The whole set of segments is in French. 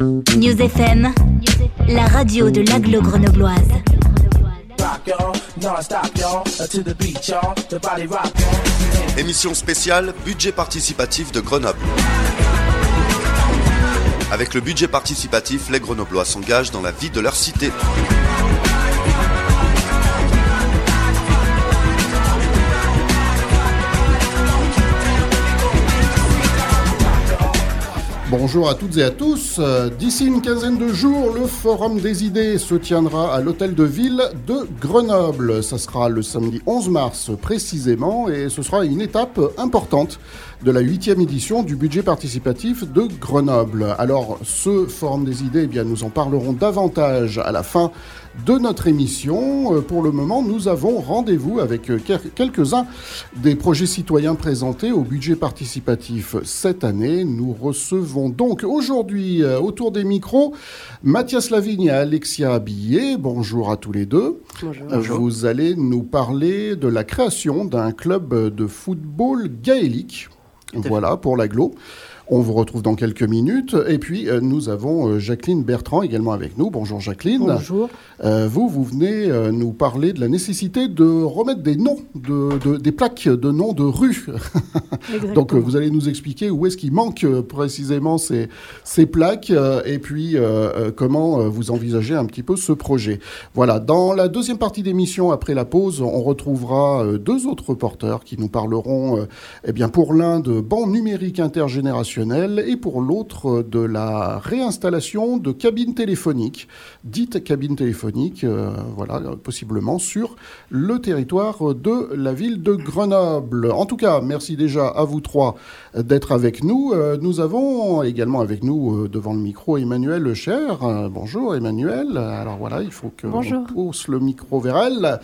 News FM, la radio de l'aglo grenobloise. Émission spéciale Budget participatif de Grenoble. Avec le budget participatif, les Grenoblois s'engagent dans la vie de leur cité. Bonjour à toutes et à tous. D'ici une quinzaine de jours, le Forum des idées se tiendra à l'hôtel de ville de Grenoble. Ça sera le samedi 11 mars précisément et ce sera une étape importante de la huitième édition du budget participatif de Grenoble. Alors ce Forum des idées, eh bien, nous en parlerons davantage à la fin de notre émission. Euh, Pour le moment, nous avons rendez-vous avec euh, quel- quelques-uns des projets citoyens présentés au budget participatif cette année. Nous recevons donc aujourd'hui euh, autour des micros Mathias Lavigne et Alexia Billet. Bonjour à tous les deux. Bonjour. Vous allez nous parler de la création d'un club de football gaélique. Voilà pour l'aglo. On vous retrouve dans quelques minutes. Et puis, euh, nous avons euh, Jacqueline Bertrand également avec nous. Bonjour Jacqueline. Bonjour. Euh, vous, vous venez nous parler de la nécessité de remettre des noms, de, de- des plaques de noms de rues. Donc, vous allez nous expliquer où est-ce qu'il manque précisément ces, ces plaques et puis comment vous envisagez un petit peu ce projet. Voilà, dans la deuxième partie d'émission, après la pause, on retrouvera deux autres reporters qui nous parleront, eh bien, pour l'un de bancs numériques intergénérationnels et pour l'autre de la réinstallation de cabines téléphoniques, dites cabines téléphoniques, euh, voilà, possiblement sur le territoire de la ville de Grenoble. En tout cas, merci déjà à vous trois d'être avec nous. Euh, Nous avons également avec nous euh, devant le micro Emmanuel Cher. Bonjour Emmanuel. Alors voilà, il faut que Bonjour. on pousse le micro vers elle.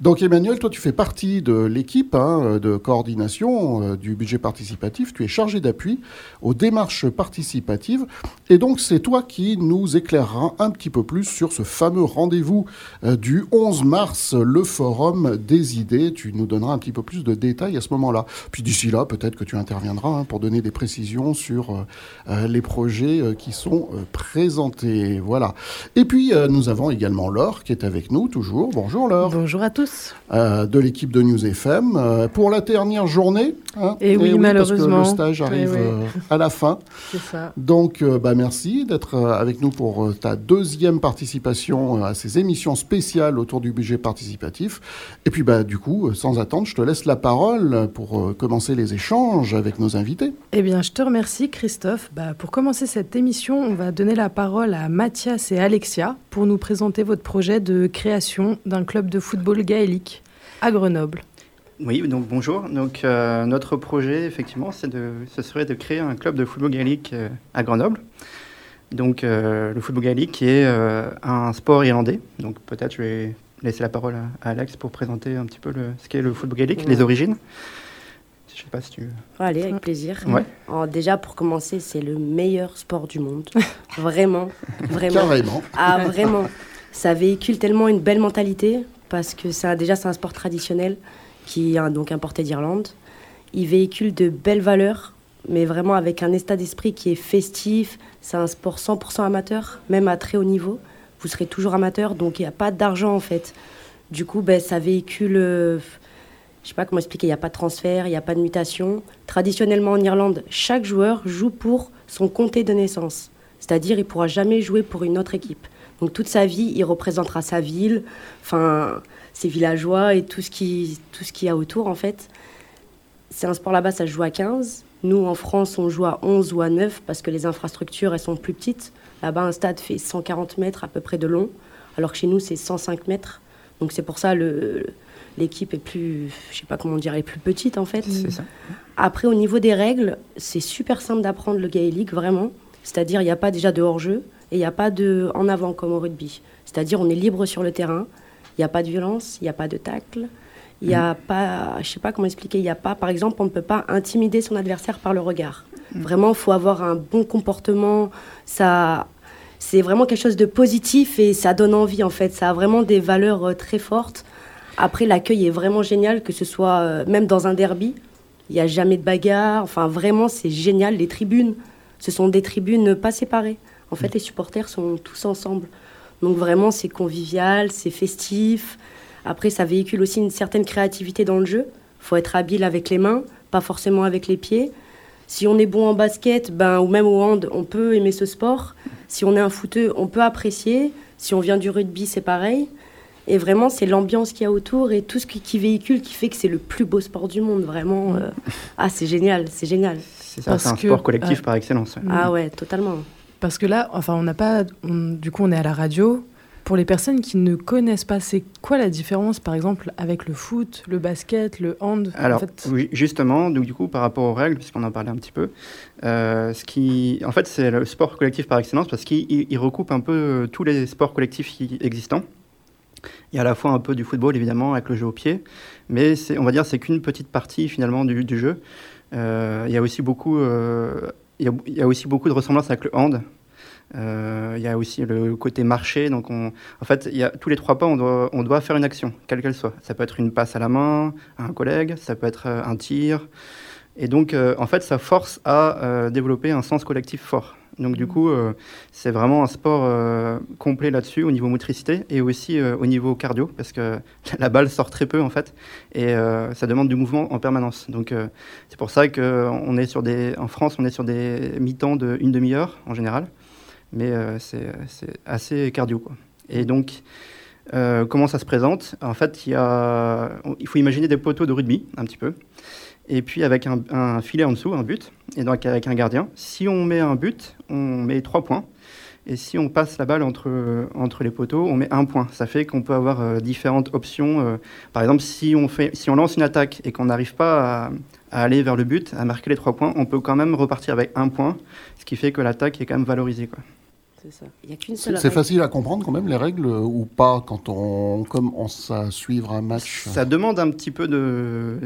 Donc Emmanuel, toi tu fais partie de l'équipe hein, de coordination du budget participatif. Tu es chargé d'appui aux démarches participatives. Et donc c'est toi qui nous éclairera un petit peu plus sur ce fameux rendez-vous euh, du 11 mars, le forum des idées. Tu nous donneras un petit peu plus de détails à ce moment-là. Puis d'ici là, peut-être que tu interviendras hein, pour donner des précisions sur euh, euh, les projets qui sont présentés. Voilà. Et puis nous avons également Laure qui est avec nous toujours. Bonjour Laure. Bonjour à tous. De l'équipe de News FM pour la dernière journée. hein. Eh oui, malheureusement. Parce que le stage Eh arrive oui. à la fin. C'est ça. Donc, euh, bah, merci d'être euh, avec nous pour euh, ta deuxième participation à ces émissions spéciales autour du budget participatif. Et puis, bah, du coup, sans attendre, je te laisse la parole pour commencer les échanges avec nos invités. Eh bien, je te remercie, Christophe. Bah, pour commencer cette émission, on va donner la parole à Mathias et Alexia pour nous présenter votre projet de création d'un club de football gaélique à Grenoble. Oui, donc bonjour. Donc euh, notre projet, effectivement, c'est de, ce serait de créer un club de football gaélique euh, à Grenoble. Donc euh, le football gaélique qui est un sport irlandais. Donc peut-être je vais laisser la parole à, à Alex pour présenter un petit peu le, ce qu'est le football gaélique, les Ouais. origines. Je sais pas si tu. Allez, avec plaisir. Ouais. Alors, déjà, pour commencer, c'est le meilleur sport du monde. vraiment, vraiment. Carrément. Ah, vraiment. Ça véhicule tellement une belle mentalité parce que ça, déjà, c'est un sport traditionnel qui est donc importé d'Irlande. Il véhicule de belles valeurs, mais vraiment avec un état d'esprit qui est festif. C'est un sport 100% amateur, même à très haut niveau. Vous serez toujours amateur, donc il n'y a pas d'argent en fait. Du coup, ben, ça véhicule. euh, je sais pas comment expliquer, il n'y a pas de transfert, il n'y a pas de mutation. Traditionnellement en Irlande, chaque joueur joue pour son comté de naissance. C'est-à-dire, il pourra jamais jouer pour une autre équipe. Donc toute sa vie, il représentera sa ville, enfin ses villageois et tout ce qui tout ce qu'il y a autour en fait. C'est un sport là-bas, ça se joue à 15. Nous en France, on joue à 11 ou à 9 parce que les infrastructures elles sont plus petites. Là-bas, un stade fait 140 mètres à peu près de long, alors que chez nous c'est 105 mètres. Donc c'est pour ça le l'équipe est plus, je sais pas comment dire, est plus petite en fait. C'est ça. Après, au niveau des règles, c'est super simple d'apprendre le gaélique, vraiment. C'est-à-dire, il n'y a pas déjà de hors-jeu et il n'y a pas de en avant comme au rugby. C'est-à-dire, on est libre sur le terrain, il n'y a pas de violence, il n'y a pas de tacle, il n'y a pas, je sais pas comment expliquer, il n'y a pas, par exemple, on ne peut pas intimider son adversaire par le regard. Vraiment, il faut avoir un bon comportement, ça... C'est vraiment quelque chose de positif et ça donne envie en fait. Ça a vraiment des valeurs euh, très fortes. Après, l'accueil est vraiment génial, que ce soit euh, même dans un derby. Il n'y a jamais de bagarre. Enfin, vraiment, c'est génial. Les tribunes, ce sont des tribunes pas séparées. En fait, les supporters sont tous ensemble. Donc vraiment, c'est convivial, c'est festif. Après, ça véhicule aussi une certaine créativité dans le jeu. faut être habile avec les mains, pas forcément avec les pieds. Si on est bon en basket, ben, ou même au hand, on peut aimer ce sport. Si on est un footeux, on peut apprécier. Si on vient du rugby, c'est pareil. Et vraiment, c'est l'ambiance qu'il y a autour et tout ce qui, véhicule qui fait que c'est le plus beau sport du monde. Vraiment, euh, ah, c'est génial, c'est génial. C'est un sport collectif par excellence. Ah ouais, totalement. Parce que là, enfin, on n'a pas. du coup, on est à la radio. Pour les personnes qui ne connaissent pas, c'est quoi la différence, par exemple, avec le foot, le basket, le hand Alors, oui, justement, donc, du coup, par rapport aux règles, puisqu'on en parlait un petit peu, euh, ce qui, en fait, c'est le sport collectif par excellence parce qu'il recoupe un peu euh, tous les sports collectifs existants. Il y a à la fois un peu du football, évidemment, avec le jeu au pied, mais on va dire c'est qu'une petite partie, finalement, du, du jeu. Euh, il, y a aussi beaucoup, il, y a, aussi beaucoup de ressemblances avec le hand, euh, il y a aussi le côté marché. Donc, on, en fait, y a, tous les trois pas, on doit, on doit faire une action, quelle qu'elle soit. Ça peut être une passe à la main à un collègue, ça peut être euh, un tir. Et donc, euh, en fait, ça force à développer un sens collectif fort. Donc, du mmh. coup, c'est vraiment un sport complet là-dessus, au niveau motricité et aussi au niveau cardio, parce que la balle sort très peu, en fait, et ça demande du mouvement en permanence. Donc, c'est pour ça qu'en est sur des, en France, on est sur des mi-temps d'une demi-heure, en général mais euh, c'est assez cardio. Quoi. Et donc, euh, comment ça se présente? En fait, il, y a, il faut imaginer des poteaux de rugby, un petit peu, et puis avec un, filet en dessous, un but, et donc avec un gardien. Si on met un but, on met trois points. Et si on passe la balle entre, entre les poteaux, on met un point. Ça fait qu'on peut avoir euh, différentes options. par exemple, si on, fait, si on lance une attaque et qu'on n'arrive pas à, aller vers le but, à marquer les trois points, on peut quand même repartir avec un point, ce qui fait que l'attaque est quand même valorisée. C'est facile à comprendre quand même les règles euh, ou pas quand on commence à suivre un match Ça demande un petit peu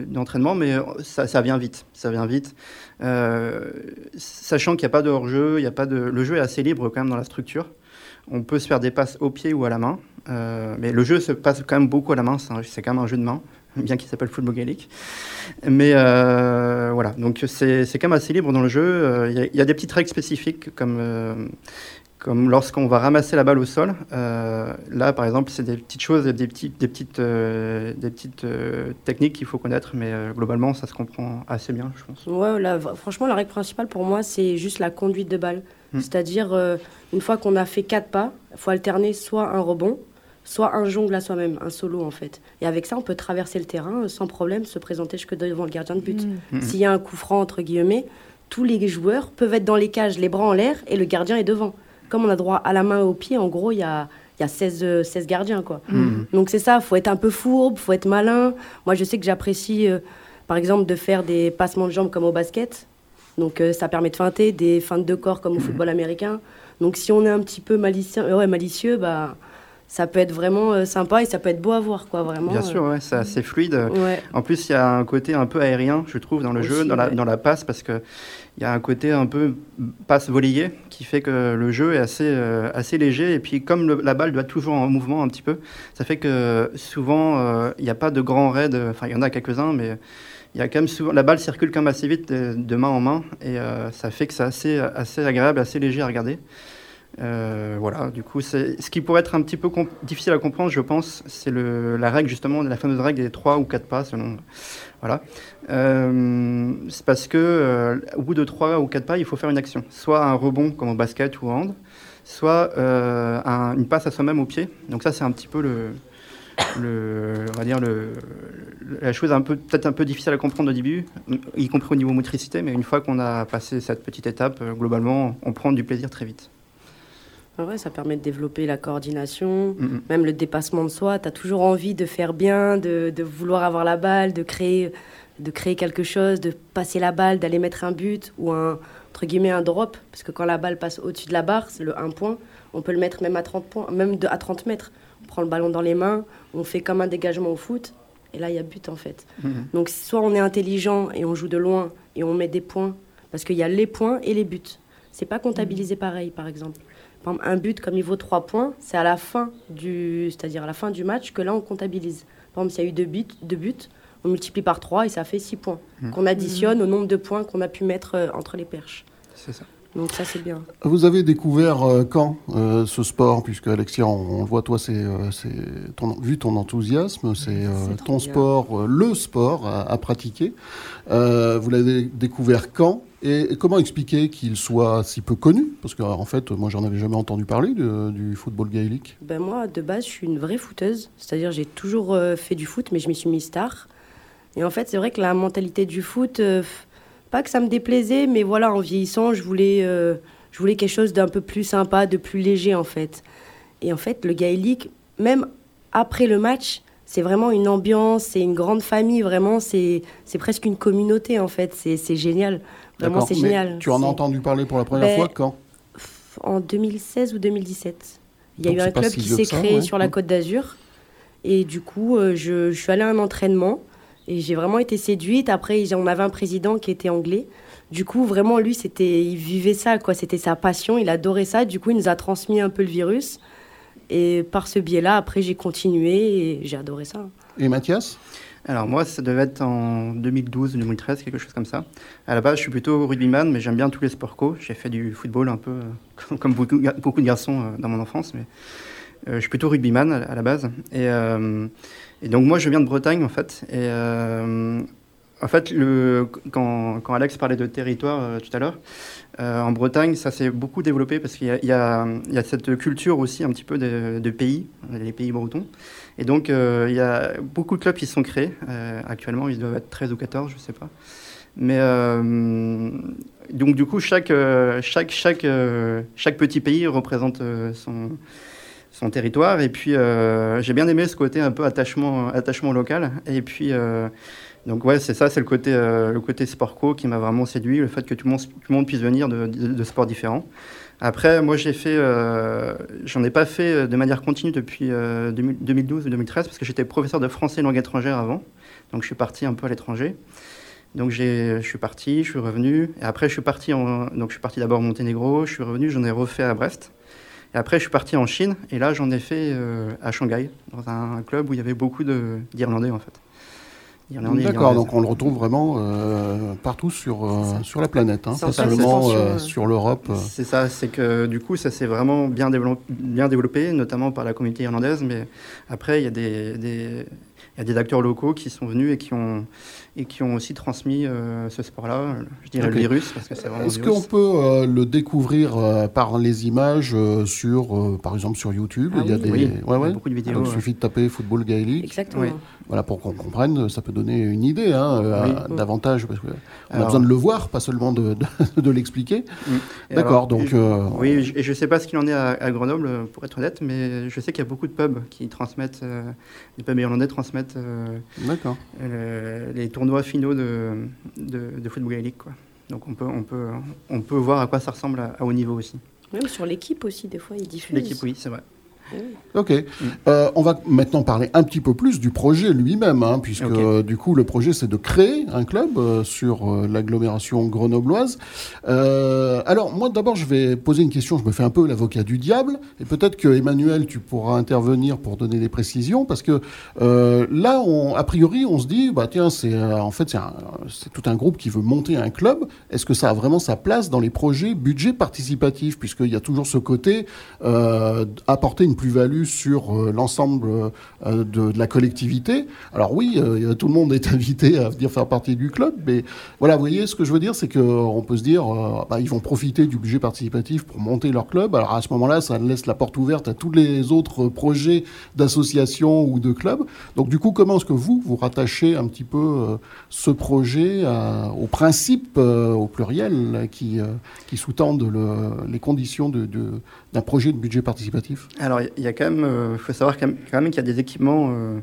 d'entraînement, mais ça, ça, vient vite. Ça vient vite. Euh, sachant qu'il n'y a pas de hors-jeu, il a pas de... le jeu est assez libre quand même dans la structure. On peut se faire des passes au pied ou à la main, euh, mais le jeu se passe quand même beaucoup à la main. C'est quand même un jeu de main, bien qu'il s'appelle football gaélique. Mais voilà, donc c'est quand même assez libre dans le jeu. Il y, y, a des petites règles spécifiques comme comme lorsqu'on va ramasser la balle au sol. Euh, là, par exemple, c'est des petites choses, des, petites, des petites, euh, des petites euh, techniques qu'il faut connaître, mais globalement, ça se comprend assez bien, je pense. Ouais, là, franchement, la règle principale pour moi, c'est juste la conduite de balle. Hmm. C'est-à-dire, une fois qu'on a fait quatre pas, il faut alterner soit un rebond, soit un jongle à soi-même, un solo en fait. Et avec ça, on peut traverser le terrain sans problème, se présenter jusque devant le gardien de but. Hmm. Hmm. S'il y a un coup franc, entre guillemets, tous les joueurs peuvent être dans les cages, les bras en l'air, et le gardien est devant comme on a droit à la main et au pied, en gros, il y a, y a 16, 16 euh, gardiens. Quoi. Mm. Donc c'est ça, faut être un peu fourbe, faut être malin. Moi, je sais que j'apprécie, euh, par exemple, de faire des passements de jambes comme au basket. Donc euh, ça permet de feinter, des feintes de corps comme au mm. football américain. Donc si on est un petit peu malicieux, ouais, malicieux bah, ça peut être vraiment sympa et ça peut être beau à voir. Quoi, vraiment, Bien sûr, ouais, c'est assez fluide. En plus, il y a un côté un peu aérien, je trouve, dans le jeu, dans la, dans la passe, parce que il y a un côté un peu passe volleyé qui fait que le jeu est assez, euh, assez léger. Et puis, comme la balle doit toujours en mouvement un petit peu, ça fait que souvent, euh, il n'y a pas de grands raids. Enfin, il y en a quelques-uns, mais il y a quand même souvent. La balle circule quand même assez vite de, main en main. Et euh, ça fait que c'est assez, assez agréable, assez léger à regarder. Voilà, du coup, ce qui pourrait être un petit peu difficile à comprendre, je pense, c'est la règle justement, la fameuse règle des 3 ou 4 pas selon voilà. Euh, c'est parce que euh, au bout de trois ou quatre pas, il faut faire une action. Soit un rebond comme au basket ou au hand, soit euh, une passe à soi-même au pied. Donc ça, c'est un petit peu le, le, on va dire le, la chose un peu peut-être un peu difficile à comprendre au début, y compris au niveau motricité, mais une fois qu'on a passé cette petite étape, globalement, on prend du plaisir très vite. Ouais, ça permet de développer la coordination, même le dépassement de soi. Tu as toujours envie de faire bien, de, de, vouloir avoir la balle, de créer, de créer quelque chose, de passer la balle, d'aller mettre un but ou un, entre guillemets, un drop. Parce que quand la balle passe au-dessus de la barre, c'est le 1 point, on peut le mettre même à 30, points, même de, à 30 mètres. On prend le ballon dans les mains, on fait comme un dégagement au foot, et là, il y a but en fait. Donc soit on est intelligent et on joue de loin et on met des points, parce qu'il y a les points et les buts. C'est pas comptabilisé pareil, par exemple un but, comme il vaut 3 points, c'est à la fin du, c'est-à-dire à la fin du match que là on comptabilise. Par exemple, s'il y a eu deux buts, deux buts, on multiplie par 3 et ça fait 6 points, mmh. qu'on additionne au nombre de points qu'on a pu mettre euh, entre les perches. C'est ça. Donc ça, c'est bien. Vous avez découvert euh, quand euh, ce sport Puisque Alexia, on, on le voit, toi, c'est, euh, ton, vu ton enthousiasme, c'est euh, ton bien. sport, euh, le sport à, à pratiquer. Euh, vous l'avez découvert quand et, comment expliquer qu'il soit si peu connu? Parce qu'en en fait, moi, j'en avais jamais entendu parler du football gaélique. Ben moi, de base, je suis une vraie footeuse. C'est-à-dire, j'ai toujours euh, fait du foot, mais je m'y suis mise tard. Et en fait, c'est vrai que la mentalité du foot, euh, pas que ça me déplaisait, mais voilà, en vieillissant, je voulais, euh, je voulais quelque chose d'un peu plus sympa, de plus léger, en fait. Et en fait, le gaélique, même après le match, c'est vraiment une ambiance, c'est une grande famille, vraiment, c'est presque une communauté, en fait. C'est génial. Vraiment, c'est génial. Tu en as entendu parler pour la première Ben, fois quand en 2016 ou 2017. Il y a Donc eu un club si qui s'est créé ouais. sur la Mm. Côte d'Azur. Et du coup, euh, je, je suis allée à un entraînement et j'ai vraiment été séduite. Après, on avait un président qui était anglais. Du coup, vraiment, lui, c'était, il vivait ça, quoi. C'était sa passion, il adorait ça. Du coup, il nous a transmis un peu le virus. Et par ce biais-là, après, j'ai continué et j'ai adoré ça. Et Mathias? Alors moi, ça devait être en 2012 ou 2013, quelque chose comme ça. À la base, je suis plutôt rugbyman, mais j'aime bien tous les sports co. J'ai fait du football un peu euh, comme beaucoup, de garçons euh, dans mon enfance, mais euh, je suis plutôt rugbyman à la base. Et, et donc moi, je viens de Bretagne en fait. Et en fait, quand, quand Alex parlait de territoire euh, tout à l'heure, euh, en Bretagne, ça s'est beaucoup développé parce qu'il y, y y a cette culture aussi un petit peu de, pays, les pays bretons. Et donc, euh, il y a beaucoup de clubs qui sont créés. Actuellement, ils doivent être 13 ou 14, je ne sais pas. Mais donc, du coup, chaque, chaque, chaque, chaque petit pays représente son, son territoire. Et puis, j'ai bien aimé ce côté un peu attachement, attachement local. Et puis, donc, ouais, c'est ça, c'est le côté, euh, le côté sport co qui m'a vraiment séduit, le fait que tout le monde, tout le monde puisse venir de, de, sports différents. Après, moi, j'ai fait, euh, j'en ai pas fait de manière continue depuis euh, 2000 2012 ou 2013 parce que j'étais professeur de français et langue étrangère avant. Donc, je suis parti un peu à l'étranger. Donc, je suis parti, je suis revenu. Et après, je suis parti, en, donc, je suis parti d'abord au Monténégro, je suis revenu, j'en ai refait à Brest. Et après, je suis parti en Chine. Et là, j'en ai fait euh, à Shanghai, dans un club où il y avait beaucoup d'Irlandais, en fait. D'accord, donc on le retrouve vraiment euh, partout sur, euh, sur la planète, hein, pas seulement euh, sur l'Europe. C'est ça, c'est que du coup, ça s'est vraiment bien, développé, bien développé, notamment par la communauté irlandaise. Mais après, il y a des, des- il y a des acteurs locaux qui sont venus et qui ont, et qui ont aussi transmis euh, ce sport-là, je dirais Ok. le virus, parce que c'est vraiment Est-ce qu'on peut euh, le découvrir euh, par les images euh, sur, euh, par exemple, sur YouTube? Ah Il y a oui. des... Oui, ouais, ouais. beaucoup de vidéos. Donc, il suffit de taper football gaélique, Exactement. Oui. voilà, pour qu'on comprenne, ça peut donner une idée hein, Oui. davantage, parce qu'on a Alors- besoin de le voir, pas seulement de, de, de l'expliquer. D'accord, donc... je- euh, Oui, et je ne sais pas ce qu'il en est à, à Grenoble, pour être honnête, mais je sais qu'il y a beaucoup de pubs qui transmettent, euh, les pubs irlandais transmettent euh, D'accord. le- les tournois finaux de, de, de football gaélique. Quoi. Donc on peut, on, peut, on peut voir à quoi ça ressemble à, à haut niveau aussi. Même sur l'équipe aussi, des fois, ils diffusent. L'équipe, oui, c'est vrai. Ok. Euh, on va maintenant parler un petit peu plus du projet lui-même, hein, puisque euh, du coup le projet c'est de créer un club euh, sur l'agglomération grenobloise. Alors moi d'abord je vais poser une question, je me fais un peu l'avocat du diable, et peut-être que Emmanuel tu pourras intervenir pour donner des précisions, parce que là on, a priori on se dit bah tiens c'est en fait c'est tout un groupe qui veut monter un club. Est-ce que ça a vraiment sa place dans les projets budget participatif, puisqu'il y a toujours ce côté apporter une plus-value sur euh, l'ensemble euh, de, la collectivité. Alors oui, euh, tout le monde est invité à venir faire partie du club, mais voilà, vous voyez, ce que je veux dire, c'est qu'on peut se dire, bah, ils vont profiter du budget participatif pour monter leur club. Alors à ce moment-là, ça laisse la porte ouverte à tous les autres projets d'associations ou de clubs. Donc du coup, comment est-ce que vous, vous rattachez un petit peu ce projet à- au principe, au pluriel, qui, sous-tendent le- les conditions de- d'un projet de budget participatif Alors, il y a quand même, il faut savoir quand même, qu'il y a des équipements euh,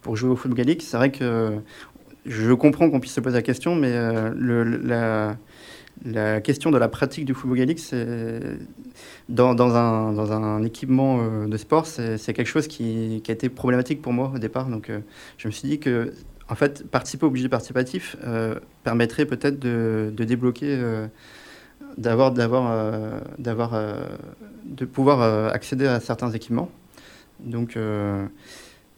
pour jouer au football gaélique. C'est vrai que je comprends qu'on puisse se poser la question, mais euh, le, la, la question de la pratique du football gaélique, c'est dans, un, équipement euh, de sport, c'est quelque chose qui, a été problématique pour moi au départ. Donc, euh, je me suis dit que, en fait, participer au budget participatif euh, permettrait peut-être de, de débloquer. D'avoir d'avoir euh, d'avoir euh, de pouvoir euh, accéder à certains équipements donc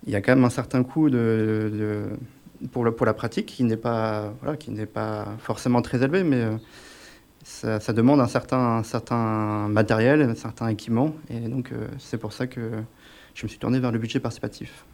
il y a quand même un certain coût de, de- pour le, pour la pratique qui n'est pas voilà qui n'est pas forcément très élevé mais ça, ça, demande un certain, un certain matériel, un certain équipement. Et donc, c'est pour ça que je me suis tourné vers le budget participatif.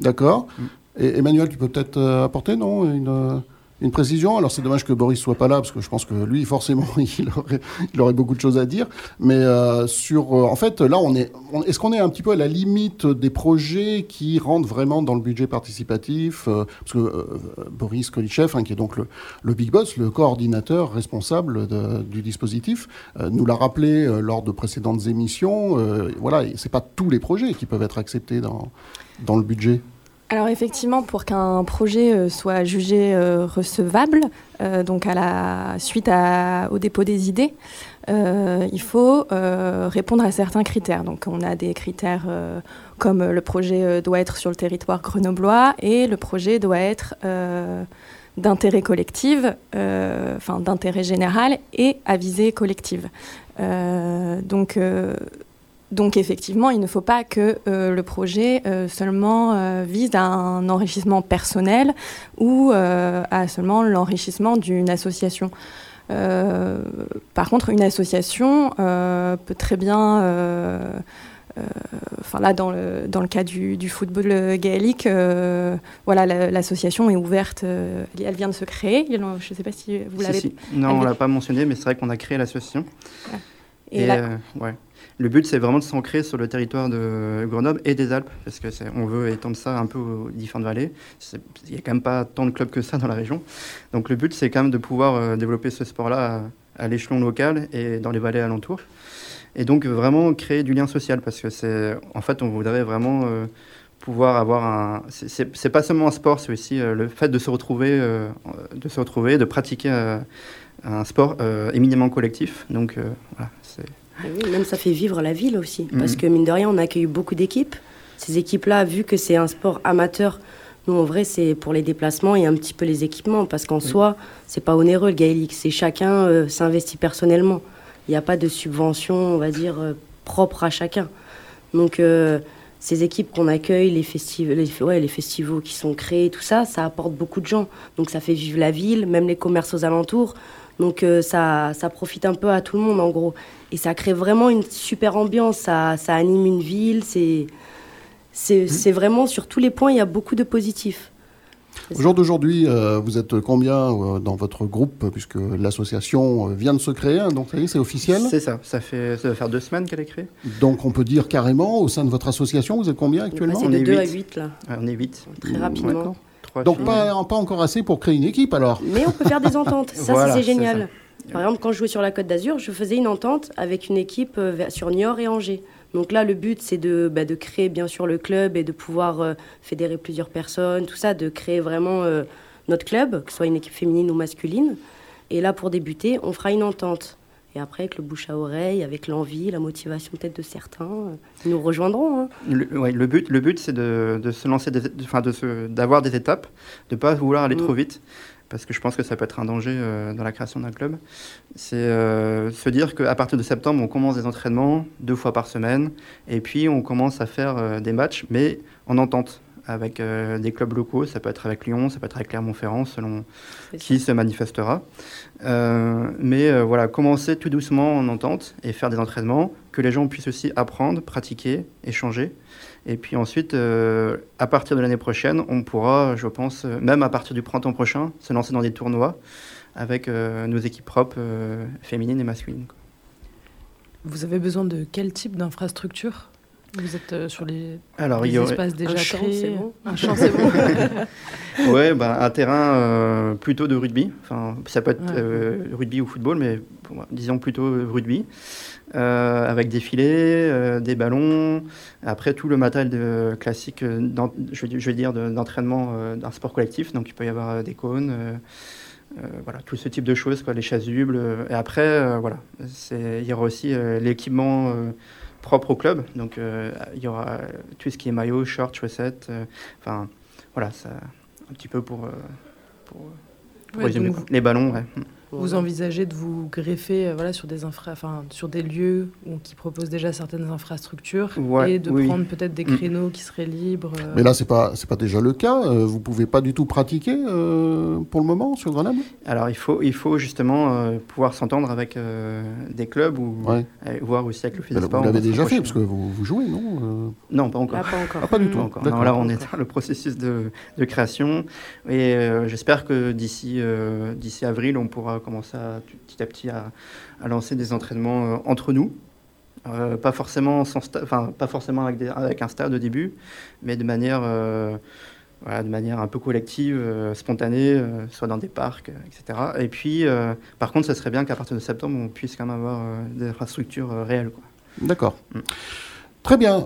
D'accord. Mm. Et Emmanuel, tu peux peut-être apporter, non une, une précision. Alors c'est dommage que Boris soit pas là parce que je pense que lui forcément il aurait, beaucoup de choses à dire. Mais euh, sur, euh, en fait, là on est, est-ce qu'on est un petit peu à la limite des projets qui rentrent vraiment dans le budget participatif euh, Parce que Boris Kolichev, hein, qui est donc le, le, big boss, le coordinateur responsable du dispositif, nous l'a rappelé lors de précédentes émissions. voilà, c'est pas tous les projets qui peuvent être acceptés dans dans le budget. Alors effectivement, pour qu'un projet euh, soit jugé euh, recevable, euh, donc à la suite au dépôt des idées, il faut répondre à certains critères. Donc on a des critères comme le projet doit être sur le territoire grenoblois et le projet doit être d'intérêt collectif, enfin d'intérêt général et à visée collective. donc donc effectivement, il ne faut pas que euh, le projet euh, seulement euh, vise à un enrichissement personnel ou à seulement l'enrichissement d'une association. par contre, une association peut très bien, enfin là dans le, dans le cas du, football gaélique, voilà l'association est ouverte, elle vient de se créer. Je ne sais pas si vous l'avez. Non, on l'a pas mentionné, mais c'est vrai qu'on a créé l'association. Et, ouais. Le but, c'est vraiment de s'ancrer sur le territoire de Grenoble et des Alpes, parce que on veut étendre ça un peu aux différentes vallées. Il n'y a quand même pas tant de clubs que ça dans la région. Donc le but, c'est quand même de pouvoir euh, développer ce sport-là à, l'échelon local et dans les vallées alentours. Et donc vraiment créer du lien social, parce que c'est, en fait, on voudrait vraiment euh, pouvoir avoir un. C'est pas seulement un sport, c'est aussi euh, le fait de se retrouver, de se retrouver, de pratiquer un sport éminemment collectif. Donc voilà, c'est oui, même ça fait vivre la ville aussi. Mhm. Parce que mine de rien, on accueille beaucoup d'équipes. Ces équipes-là, vu que c'est un sport amateur, nous en vrai, c'est pour les déplacements et un petit peu les équipements. Parce qu'en soi, c'est pas onéreux le gaélique. C'est chacun euh, s'investit personnellement. Il n'y a pas de subvention, on va dire, euh, propre à chacun. Donc, euh, ces équipes qu'on accueille, les, festivals, les, ouais, les festivals qui sont créés, tout ça, ça apporte beaucoup de gens. Donc, ça fait vivre la ville, même les commerces aux alentours. Donc euh, ça, ça profite un peu à tout le monde en gros. Et ça crée vraiment une super ambiance, ça, ça anime une ville, c'est, c'est, mmh. vraiment sur tous les points, il y a beaucoup de positifs. Au jour d'aujourd'hui, euh, vous êtes combien euh, dans votre groupe, puisque l'association vient de se créer, hein, donc c'est officiel C'est ça, ça, fait, ça va faire deux semaines qu'elle est créée. Donc on peut dire carrément, au sein de votre association, vous êtes combien actuellement? On est de 2 à 8 là. on est 8. Très rapidement. Donc pas, pas, encore assez pour créer une équipe alors Mais on peut faire des ententes, ça c'est génial. Par exemple, quand je jouais sur la Côte d'Azur, je faisais une entente avec une équipe euh, sur Niort et Angers. Donc là, le but, c'est de, bah, de créer bien sûr le club et de pouvoir euh, fédérer plusieurs personnes, tout ça, de créer vraiment euh, notre club, que ce soit une équipe féminine ou masculine. Et là, pour débuter, on fera une entente. Et après, avec le bouche à oreille, avec l'envie, la motivation peut-être de certains, euh, ils nous rejoindront. Hein. Le, le, but, le but c'est de, de, se lancer, enfin de d'avoir des étapes, de ne pas vouloir aller trop mm. vite, parce que je pense que ça peut être un danger euh, dans la création d'un club. C'est euh, se dire qu'à partir de septembre, on commence des entraînements deux fois par semaine, et puis on commence à faire des matchs, mais en entente avec euh, des clubs locaux, ça peut être avec Lyon, ça peut être avec Clermont-Ferrand, selon qui se manifestera. Euh, mais euh, voilà, commencer tout doucement en entente et faire des entraînements, que les gens puissent aussi apprendre, pratiquer, échanger. Et puis ensuite, à partir de l'année prochaine, on pourra, je pense, même à partir du printemps prochain, se lancer dans des tournois avec nos équipes propres, féminines et masculines. Vous avez besoin de quel type d'infrastructure? Vous êtes euh, sur les, Alors, espaces déjà un créés. Bon. Un champ, c'est bon. ouais, bah, un terrain euh, plutôt de rugby. Enfin, ça peut être euh, rugby ou football, mais disons plutôt rugby. avec des filets, des ballons, après tout le matériel de, classique, je, je, vais dire, d'entraînement d'un sport collectif. Donc il peut y avoir des cônes, voilà, tout ce type de choses, quoi, les chasubles. et après, voilà, il y aura aussi l'équipement propre au club. Donc euh, il y aura tout ce qui est maillot, short, chaussettes. Euh, enfin voilà, ça, un petit peu pour, euh, pour, résumer. Les ballons, ouais. Vous envisagez de vous greffer voilà, sur, des infra... enfin, sur des lieux où, qui proposent déjà certaines infrastructures et de prendre peut-être des mm. créneaux qui seraient libres Mais là, ce n'est pas, pas déjà le cas. vous ne pouvez pas du tout pratiquer pour le moment sur Grenoble? Alors, il faut, il faut justement pouvoir s'entendre avec des clubs ou voir aussi avec le FISPA. Vous l'avez déjà fait, parce que vous, vous jouez, non Non, pas encore. pas encore. Ah, pas du tout. Encore. là, on est dans le processus de, de création. Et j'espère que d'ici d'ici avril, on pourra commencer à, petit à petit à, lancer des entraînements euh, entre nous. Euh, pas forcément sans enfin pas forcément avec, avec, un stade au début, mais de manière euh, voilà, de manière un peu collective, spontanée, soit dans des parcs, etc. Et puis, par contre, ce serait bien qu'à partir de septembre, on puisse quand même avoir des infrastructures réelles. D'accord. Mm. Très bien.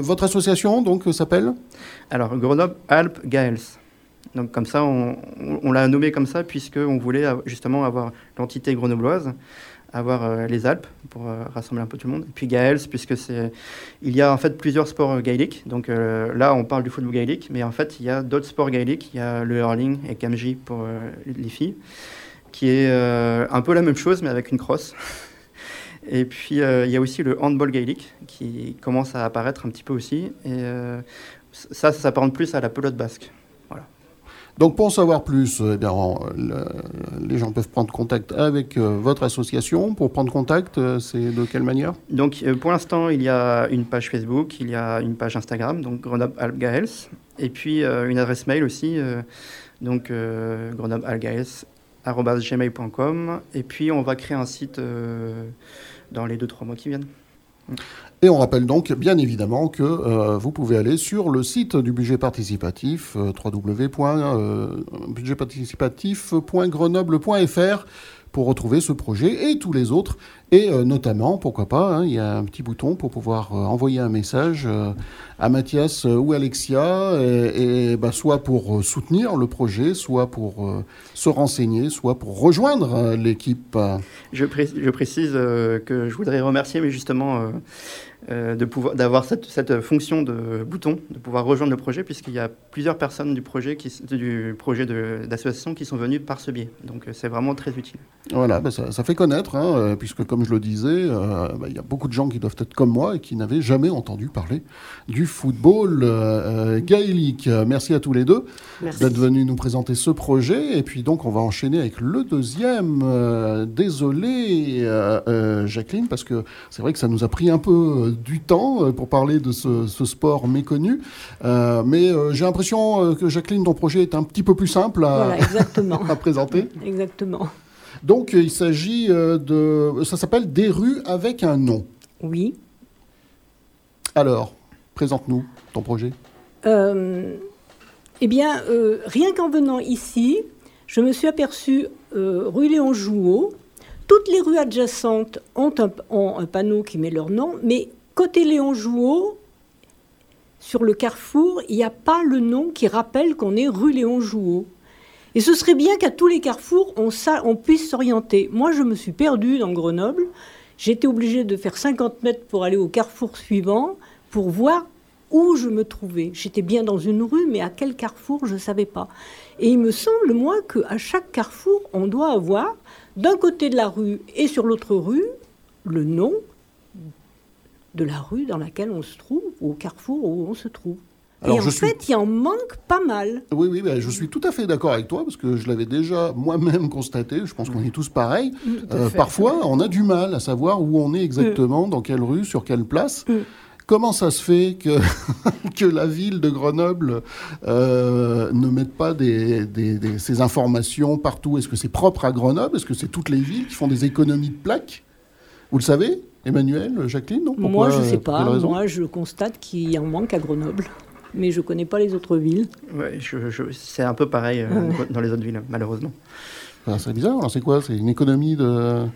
votre association donc s'appelle? Alors Grenoble Alpes Gaels. Donc comme ça, on, l'a nommé comme ça puisqu'on voulait justement avoir l'entité grenobloise, avoir euh, les Alpes pour euh, rassembler un peu tout le monde. Puis Gaëls, puisque c'est, il y a en fait plusieurs sports euh, gaéliques. Donc là, on parle du football gaélique, mais en fait, il y a d'autres sports gaéliques. Il y a le hurling et Kamji pour les filles, qui est un peu la même chose, mais avec une crosse. Et puis, il y a aussi le handball gaélique qui commence à apparaître un petit peu aussi. Et ça, ça s'apparente plus à la pelote basque. Donc pour en savoir plus, eh bien, les gens peuvent prendre contact avec euh, votre association. Pour prendre contact, euh, c'est de quelle manière? Donc euh, pour l'instant, il y a une page Facebook, il y a une page Instagram, donc Grenoble Algaels, et puis une adresse mail aussi, donc Grenoble gmail.com. Et puis on va créer un site dans les 2-3 mois qui viennent. Et on rappelle donc bien évidemment que euh, vous pouvez aller sur le site du budget participatif euh, www.budgetparticipatif.grenoble.fr pour retrouver ce projet et tous les autres. Et euh, notamment, pourquoi pas, hein, il y a un petit bouton pour pouvoir envoyer un message à Mathias ou Alexia, et, bah, soit pour soutenir le projet, soit pour se renseigner, soit pour rejoindre l'équipe. Je, je, précise que je voudrais remercier, mais justement euh, de pouvoir d'avoir cette, cette, fonction de bouton, de pouvoir rejoindre le projet, puisqu'il y a plusieurs personnes du projet qui, du projet d'association qui sont venues par ce biais. Donc euh, c'est vraiment très utile. Voilà, ben ça, ça, fait connaître, hein, euh, puisque comme je le disais, ben, il y a beaucoup de gens qui doivent être comme moi et qui n'avaient jamais entendu parler du football gaélique. Merci à tous les deux d'être venus nous présenter ce projet. Et puis donc on va enchaîner avec le deuxième. désolé Jacqueline, parce que c'est vrai que ça nous a pris un peu du temps euh, pour parler de ce, sport méconnu. Euh, mais euh, j'ai l'impression que Jacqueline, ton projet est un petit peu plus simple à, à présenter. Exactement. Donc il s'agit de... Ça s'appelle Des rues avec un nom. Oui. Alors, présente-nous ton projet. eh bien, rien qu'en venant ici, je me suis aperçu rue Léon Jouot, toutes les rues adjacentes ont un, panneau qui met leur nom, mais côté Léon Jouot, sur le carrefour, il n'y a pas le nom qui rappelle qu'on est rue Léon Jouot. Et ce serait bien qu'à tous les carrefours, on, puisse s'orienter. Moi, je me suis perdue dans Grenoble. J'étais obligée de faire 50 mètres pour aller au carrefour suivant, pour voir où je me trouvais. J'étais bien dans une rue, mais à quel carrefour, je ne savais pas. Et il me semble, moi, qu'à chaque carrefour, on doit avoir d'un côté de la rue et sur l'autre rue, le nom de la rue dans laquelle on se trouve, ou au carrefour où on se trouve. Et en fait, il en manque pas mal. Oui, oui, ben, je suis tout à fait d'accord avec toi, parce que je l'avais déjà moi-même constaté, je pense qu'on est tous pareils. Mm. Euh, parfois, on a du mal à savoir où on est exactement, dans quelle rue, sur quelle place. Mm. Comment ça se fait que, que la ville de Grenoble euh, ne mette pas des, ces informations partout? Est-ce que c'est propre à Grenoble? Est-ce que c'est toutes les villes qui font des économies de plaques? Vous le savez Emmanuel, Jacqueline Moi, je ne sais pas. Moi, je constate qu'il en manque à Grenoble. Mais je ne connais pas les autres villes. Ouais, c'est un peu pareil euh, dans les autres villes, malheureusement. Ah, c'est bizarre. C'est quoi? C'est une économie de,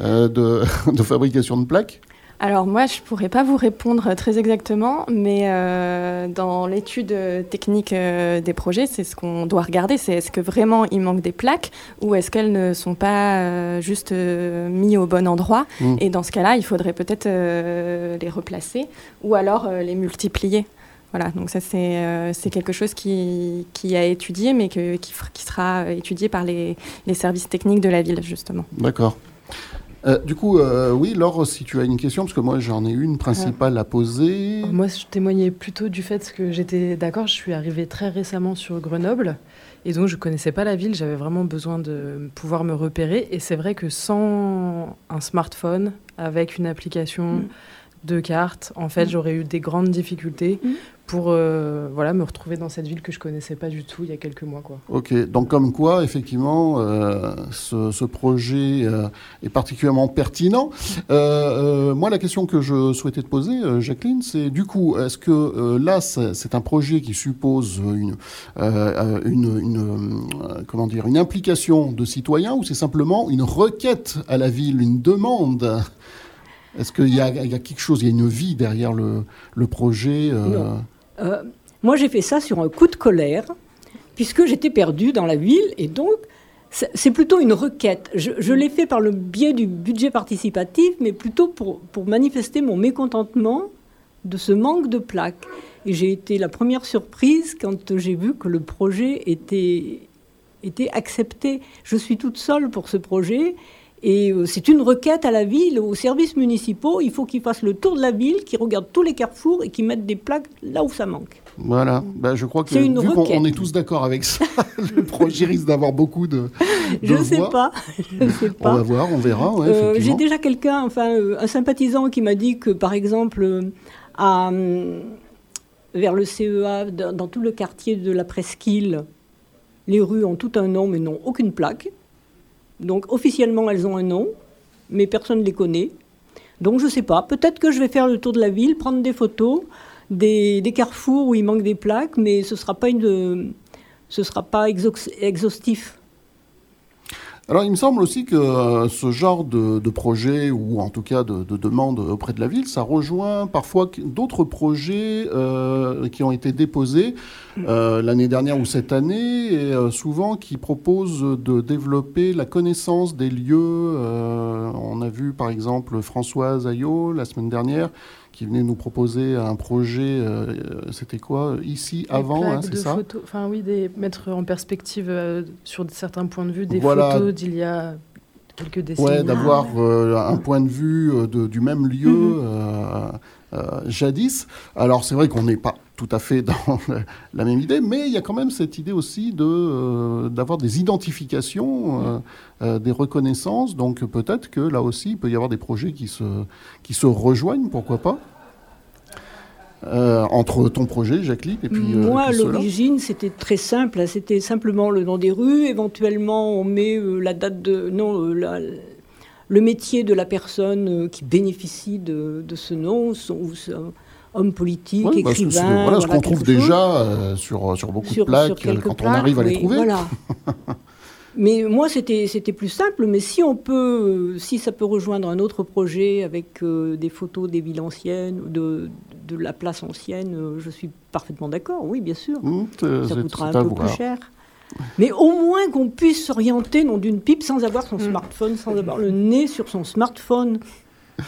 euh, de, de fabrication de plaques? Alors moi, je ne pourrais pas vous répondre très exactement, mais euh, dans l'étude technique euh, des projets, c'est ce qu'on doit regarder, c'est est-ce que vraiment il manque des plaques ou est-ce qu'elles ne sont pas euh, juste mises au bon endroit? Mm. Et dans ce cas-là, il faudrait peut-être les replacer ou alors les multiplier. Voilà, donc ça c'est quelque chose qui, qui a étudié, mais que, qui, qui sera étudié par les, les services techniques de la ville, justement. D'accord. Euh, du coup, euh, oui, Laure, si tu as une question, parce que moi j'en ai une principale à poser. Moi, je témoignais plutôt du fait que j'étais d'accord, je suis arrivée très récemment sur Grenoble, et donc je connaissais pas la ville, j'avais vraiment besoin de pouvoir me repérer, et c'est vrai que sans un smartphone, avec une application mm. De carte, en fait, mm. j'aurais eu des grandes difficultés mm pour euh, voilà, me retrouver dans cette ville que je connaissais pas du tout il y a quelques mois. Quoi. Ok, donc comme quoi, effectivement, euh, ce, projet euh, est particulièrement pertinent. moi, la question que je souhaitais te poser, Jacqueline, c'est du coup, est-ce que là, c'est un projet qui suppose une, une, une comment dire, une implication de citoyens ou c'est simplement une requête à la ville, une demande? Est-ce qu'il y, a quelque chose, il y a une vie derrière le, projet euh, moi, j'ai fait ça sur un coup de colère, puisque j'étais perdue dans la ville, et donc c'est plutôt une requête. Je, l'ai fait par le biais du budget participatif, mais plutôt pour, pour manifester mon mécontentement de ce manque de plaques. Et j'ai été la première surprise quand j'ai vu que le projet était, était accepté. Je suis toute seule pour ce projet et euh, c'est une requête à la ville, aux services municipaux. Il faut qu'ils fassent le tour de la ville, qu'ils regardent tous les carrefours et qu'ils mettent des plaques là où ça manque. Voilà, ben, je crois que vu qu'on est tous d'accord avec ça, le projet risque d'avoir beaucoup de. je ne sais pas. sais pas. On va voir, on verra. Euh, j'ai déjà quelqu'un, enfin euh, un sympathisant qui m'a dit que par exemple, à, vers le CEA, dans tout le quartier de la Presqu'île, les rues ont tout un nom mais n'ont aucune plaque. Donc officiellement, elles ont un nom, mais personne ne les connaît. Donc je ne sais pas, peut-être que je vais faire le tour de la ville, prendre des photos des, carrefours où il manque des plaques, mais ce ne sera pas, exhaustif. Alors il me semble aussi que euh, ce genre de, projet, ou en tout cas de, demande auprès de la ville, ça rejoint parfois d'autres projets euh, qui ont été déposés euh, l'année dernière ou cette année, et souvent qui proposent de développer la connaissance des lieux. on a vu par exemple Françoise Ayot la semaine dernière qui venait nous proposer un projet, euh, c'était quoi Ici, avant, hein, c'est ça Enfin oui, des, mettre en perspective euh, sur certains points de vue des photos d'il y a quelques décennies. Ouais, d'avoir euh, un point de vue du même lieu. Mhm. jadis. Alors c'est vrai qu'on n'est pas tout à fait dans la même idée, mais il y a quand même cette idée aussi de d'avoir des identifications, des reconnaissances. Donc peut-être que là aussi il peut y avoir des projets qui se qui se rejoignent, pourquoi pas euh, entre ton projet, Jacqueline, et puis. Euh, Moi, l'origine, c'était très simple. Hein. C'était simplement le nom des rues. Éventuellement, on met euh, la date de. Non, le métier de la personne qui bénéficie de, ce nom, son, homme politique, écrivain. voilà, ce qu'on trouve déjà sur, sur beaucoup de plaques quand on arrive à les trouver. Voilà. Mais moi, c'était plus simple. Mais si on peut, si ça peut rejoindre un autre projet avec euh, des photos des villes anciennes, de, de la place ancienne, euh, je suis parfaitement d'accord. Oui, bien sûr. Mmh, ça coûtera un peu plus cher. Mais au moins qu'on puisse s'orienter non d'une pipe sans avoir son mmh. smartphone, sans avoir le nez sur son smartphone.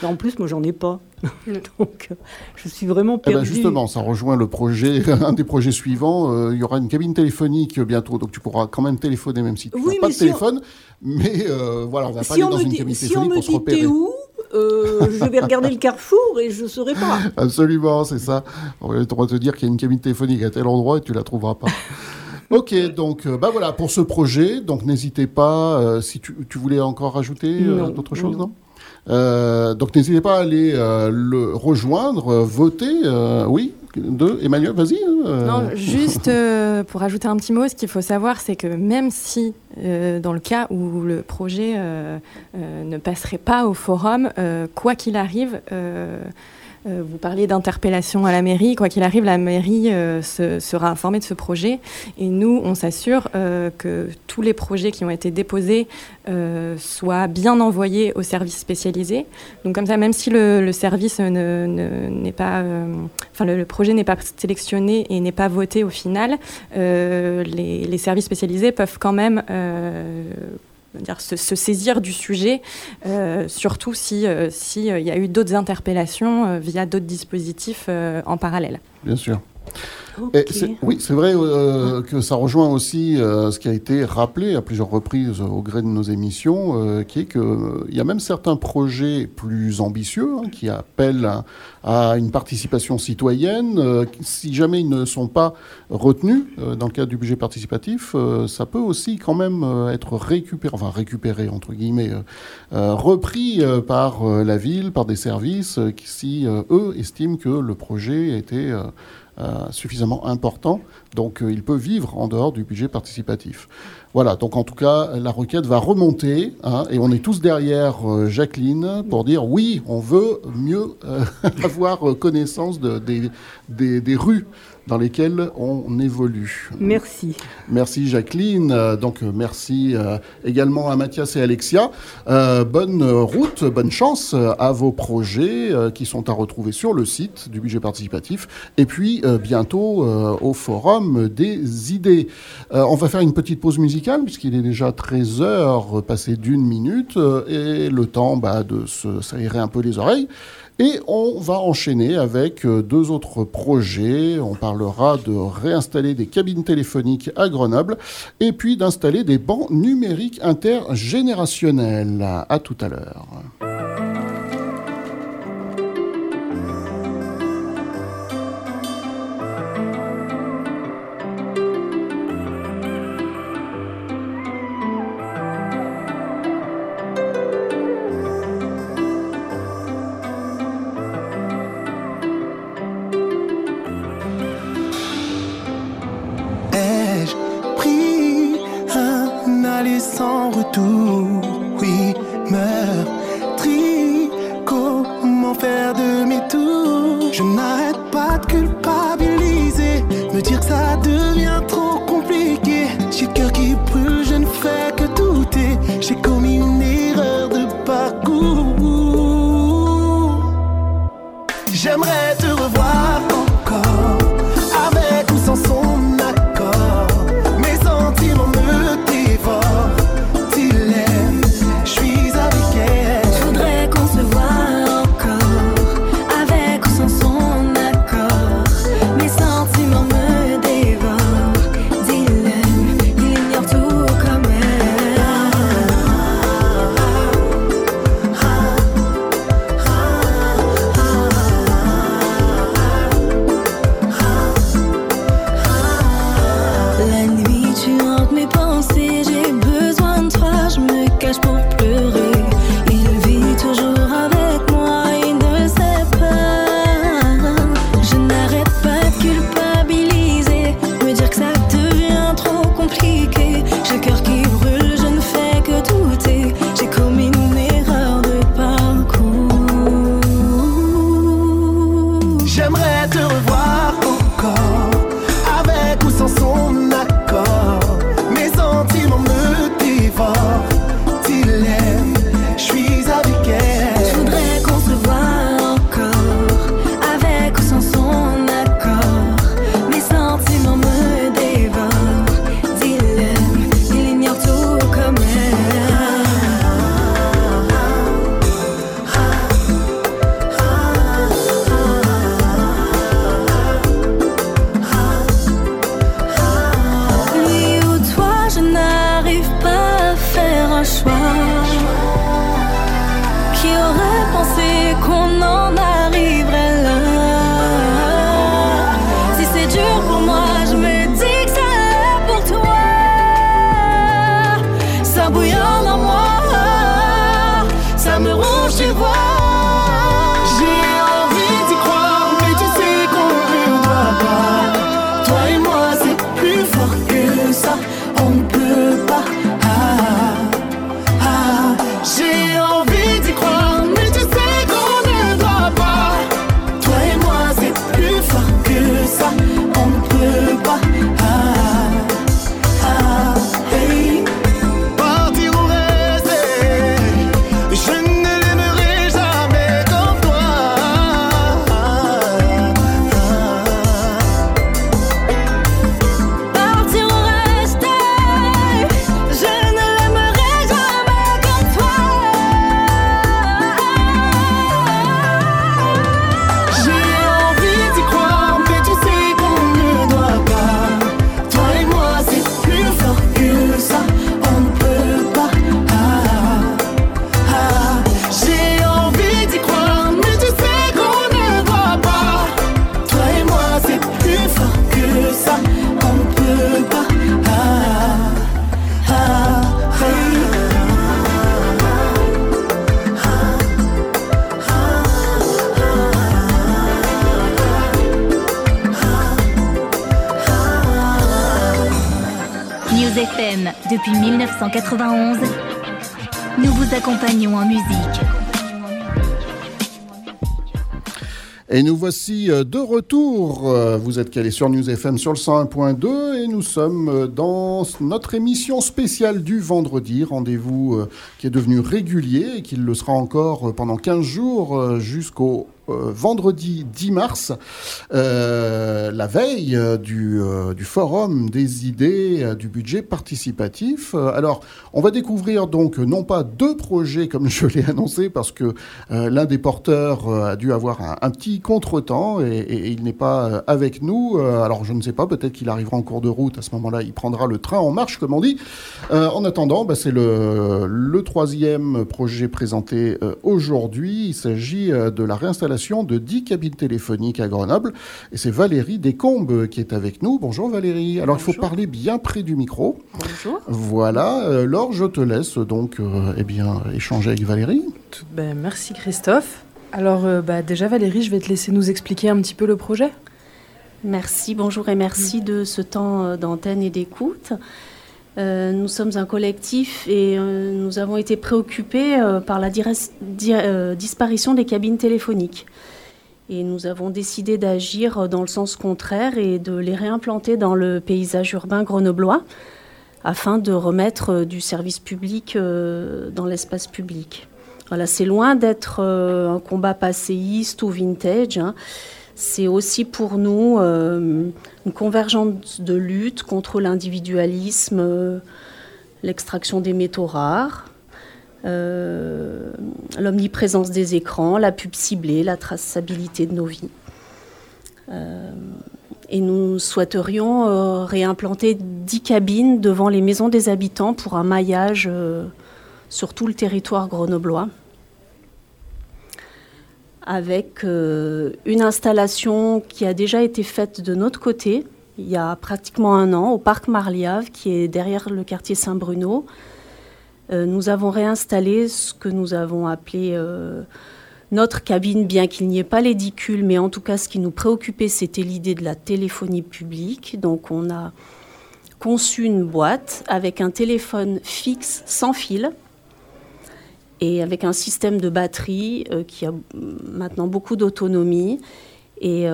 En plus, moi, j'en ai pas. Donc, je suis vraiment eh ben, perdu. justement, ça rejoint le projet, un des projets suivants. Euh, il y aura une cabine téléphonique bientôt, donc tu pourras quand même téléphoner, même si tu n'as pas de téléphone. Mais euh, voilà, on va pas aller dans une cabine téléphonique pour se repérer. où? Euh, je vais regarder le carrefour et je ne saurai pas. Absolument, c'est ça. On va te dire qu'il y a une cabine téléphonique à tel endroit et tu la trouveras pas. Ok, donc bah voilà pour ce projet. Donc n'hésitez pas. si tu, tu, voulais encore rajouter d'autres choses, non? Euh, donc n'hésitez pas à aller euh, le rejoindre, euh, voter. oui, de Emmanuel, vas-y. Hein, non, juste pour ajouter un petit mot, ce qu'il faut savoir, c'est que même si, dans le cas où le projet ne passerait pas au forum, quoi qu'il arrive, vous parliez d'interpellation à la mairie. Quoi qu'il arrive, la mairie euh, sera informée de ce projet. Et nous, on s'assure euh, que tous les projets qui ont été déposés soient bien envoyés aux services spécialisés. Donc comme ça, même si le, service n'est pas, enfin le, projet n'est pas sélectionné et n'est pas voté au final, les, services spécialisés peuvent quand même dire, se, saisir du sujet, euh, surtout si il euh, si, euh, y a eu d'autres interpellations via d'autres dispositifs en parallèle. Bien sûr. Oui, c'est vrai euh, que ça rejoint aussi euh, ce qui a été rappelé à plusieurs reprises au gré de nos émissions, euh, qui est qu'il y a même certains projets plus ambitieux hein, qui appellent à, une participation citoyenne. si jamais ils ne sont pas retenus dans le cadre du budget participatif, ça peut aussi quand même être récupéré, enfin récupéré entre guillemets, repris par la ville, par des services qui, si eux estiment que le projet a été euh, suffisamment important, donc euh, il peut vivre en dehors du budget participatif. Voilà, donc en tout cas, la requête va remonter, hein, et on est tous derrière euh, Jacqueline pour dire oui, on veut mieux avoir connaissance de, des, des, des rues dans lesquelles on évolue. Merci. Merci Jacqueline. Euh, donc euh, merci euh, également à Mathias et Alexia. bonne route, bonne chance à vos projets qui sont à retrouver sur le site du budget participatif et puis bientôt au forum des idées. on va faire une petite pause musicale puisqu'il est déjà 13 heures passé d'une minute et le temps bah, de s'aérer un peu les oreilles. Et on va enchaîner avec euh, deux autres projets. On parlera de réinstaller des cabines téléphoniques à Grenoble et puis d'installer des bancs numériques intergénérationnels. À tout à l'heure. 1991, nous vous accompagnons en musique. Et nous voici euh, de retour. Euh, vous êtes calés sur News FM sur le 101.2 et nous sommes euh, dans notre émission spéciale du vendredi, rendez-vous qui est devenu régulier et qui le sera encore pendant 15 jours jusqu'au vendredi 10 mars, euh, la veille euh, du, forum des idées du budget participatif. alors, on va découvrir donc non pas deux projets comme je l'ai annoncé, parce que l'un des porteurs a dû avoir un, petit contretemps et, il n'est pas avec nous. alors, je ne sais pas, peut-être qu'il arrivera en cours de route. À ce moment-là, il prendra le train en marche, comme on dit. en attendant, bah, c'est le, troisième projet présenté aujourd'hui. Il s'agit de la réinstallation de 10 cabines téléphoniques à Grenoble. Et c'est Valérie Descombes qui est avec nous. Bonjour Valérie. Alors il faut parler bien près du micro. Bonjour. Voilà. Euh, Laure, je te laisse donc euh, eh bien, échanger avec Valérie. Ben, merci Christophe. Alors euh, bah, déjà Valérie, je vais te laisser nous expliquer un petit peu le projet. Merci, bonjour et merci de ce temps d'antenne et d'écoute. Nous sommes un collectif et nous avons été préoccupés par la disparition des cabines téléphoniques. Et nous avons décidé d'agir dans le sens contraire et de les réimplanter dans le paysage urbain grenoblois afin de remettre du service public euh, dans l'espace public. Voilà, c'est loin d'être euh, un combat passéiste ou vintage. Hein. C'est aussi pour nous euh, une convergence de lutte contre l'individualisme, l'extraction des métaux rares, euh, l'omniprésence des écrans, la pub ciblée, la traçabilité de nos vies. Euh, et nous souhaiterions euh, réimplanter 10 cabines devant les maisons des habitants pour un maillage sur tout le territoire grenoblois avec une installation qui a déjà été faite de notre côté il y a pratiquement un an au parc Marliave qui est derrière le quartier Saint-Bruno euh, nous avons réinstallé ce que nous avons appelé euh, notre cabine, bien qu'il n'y ait pas l'édicule, mais en tout cas, ce qui nous préoccupait, c'était l'idée de la téléphonie publique. Donc, on a conçu une boîte avec un téléphone fixe sans fil et avec un système de batterie euh, qui a maintenant beaucoup d'autonomie. Et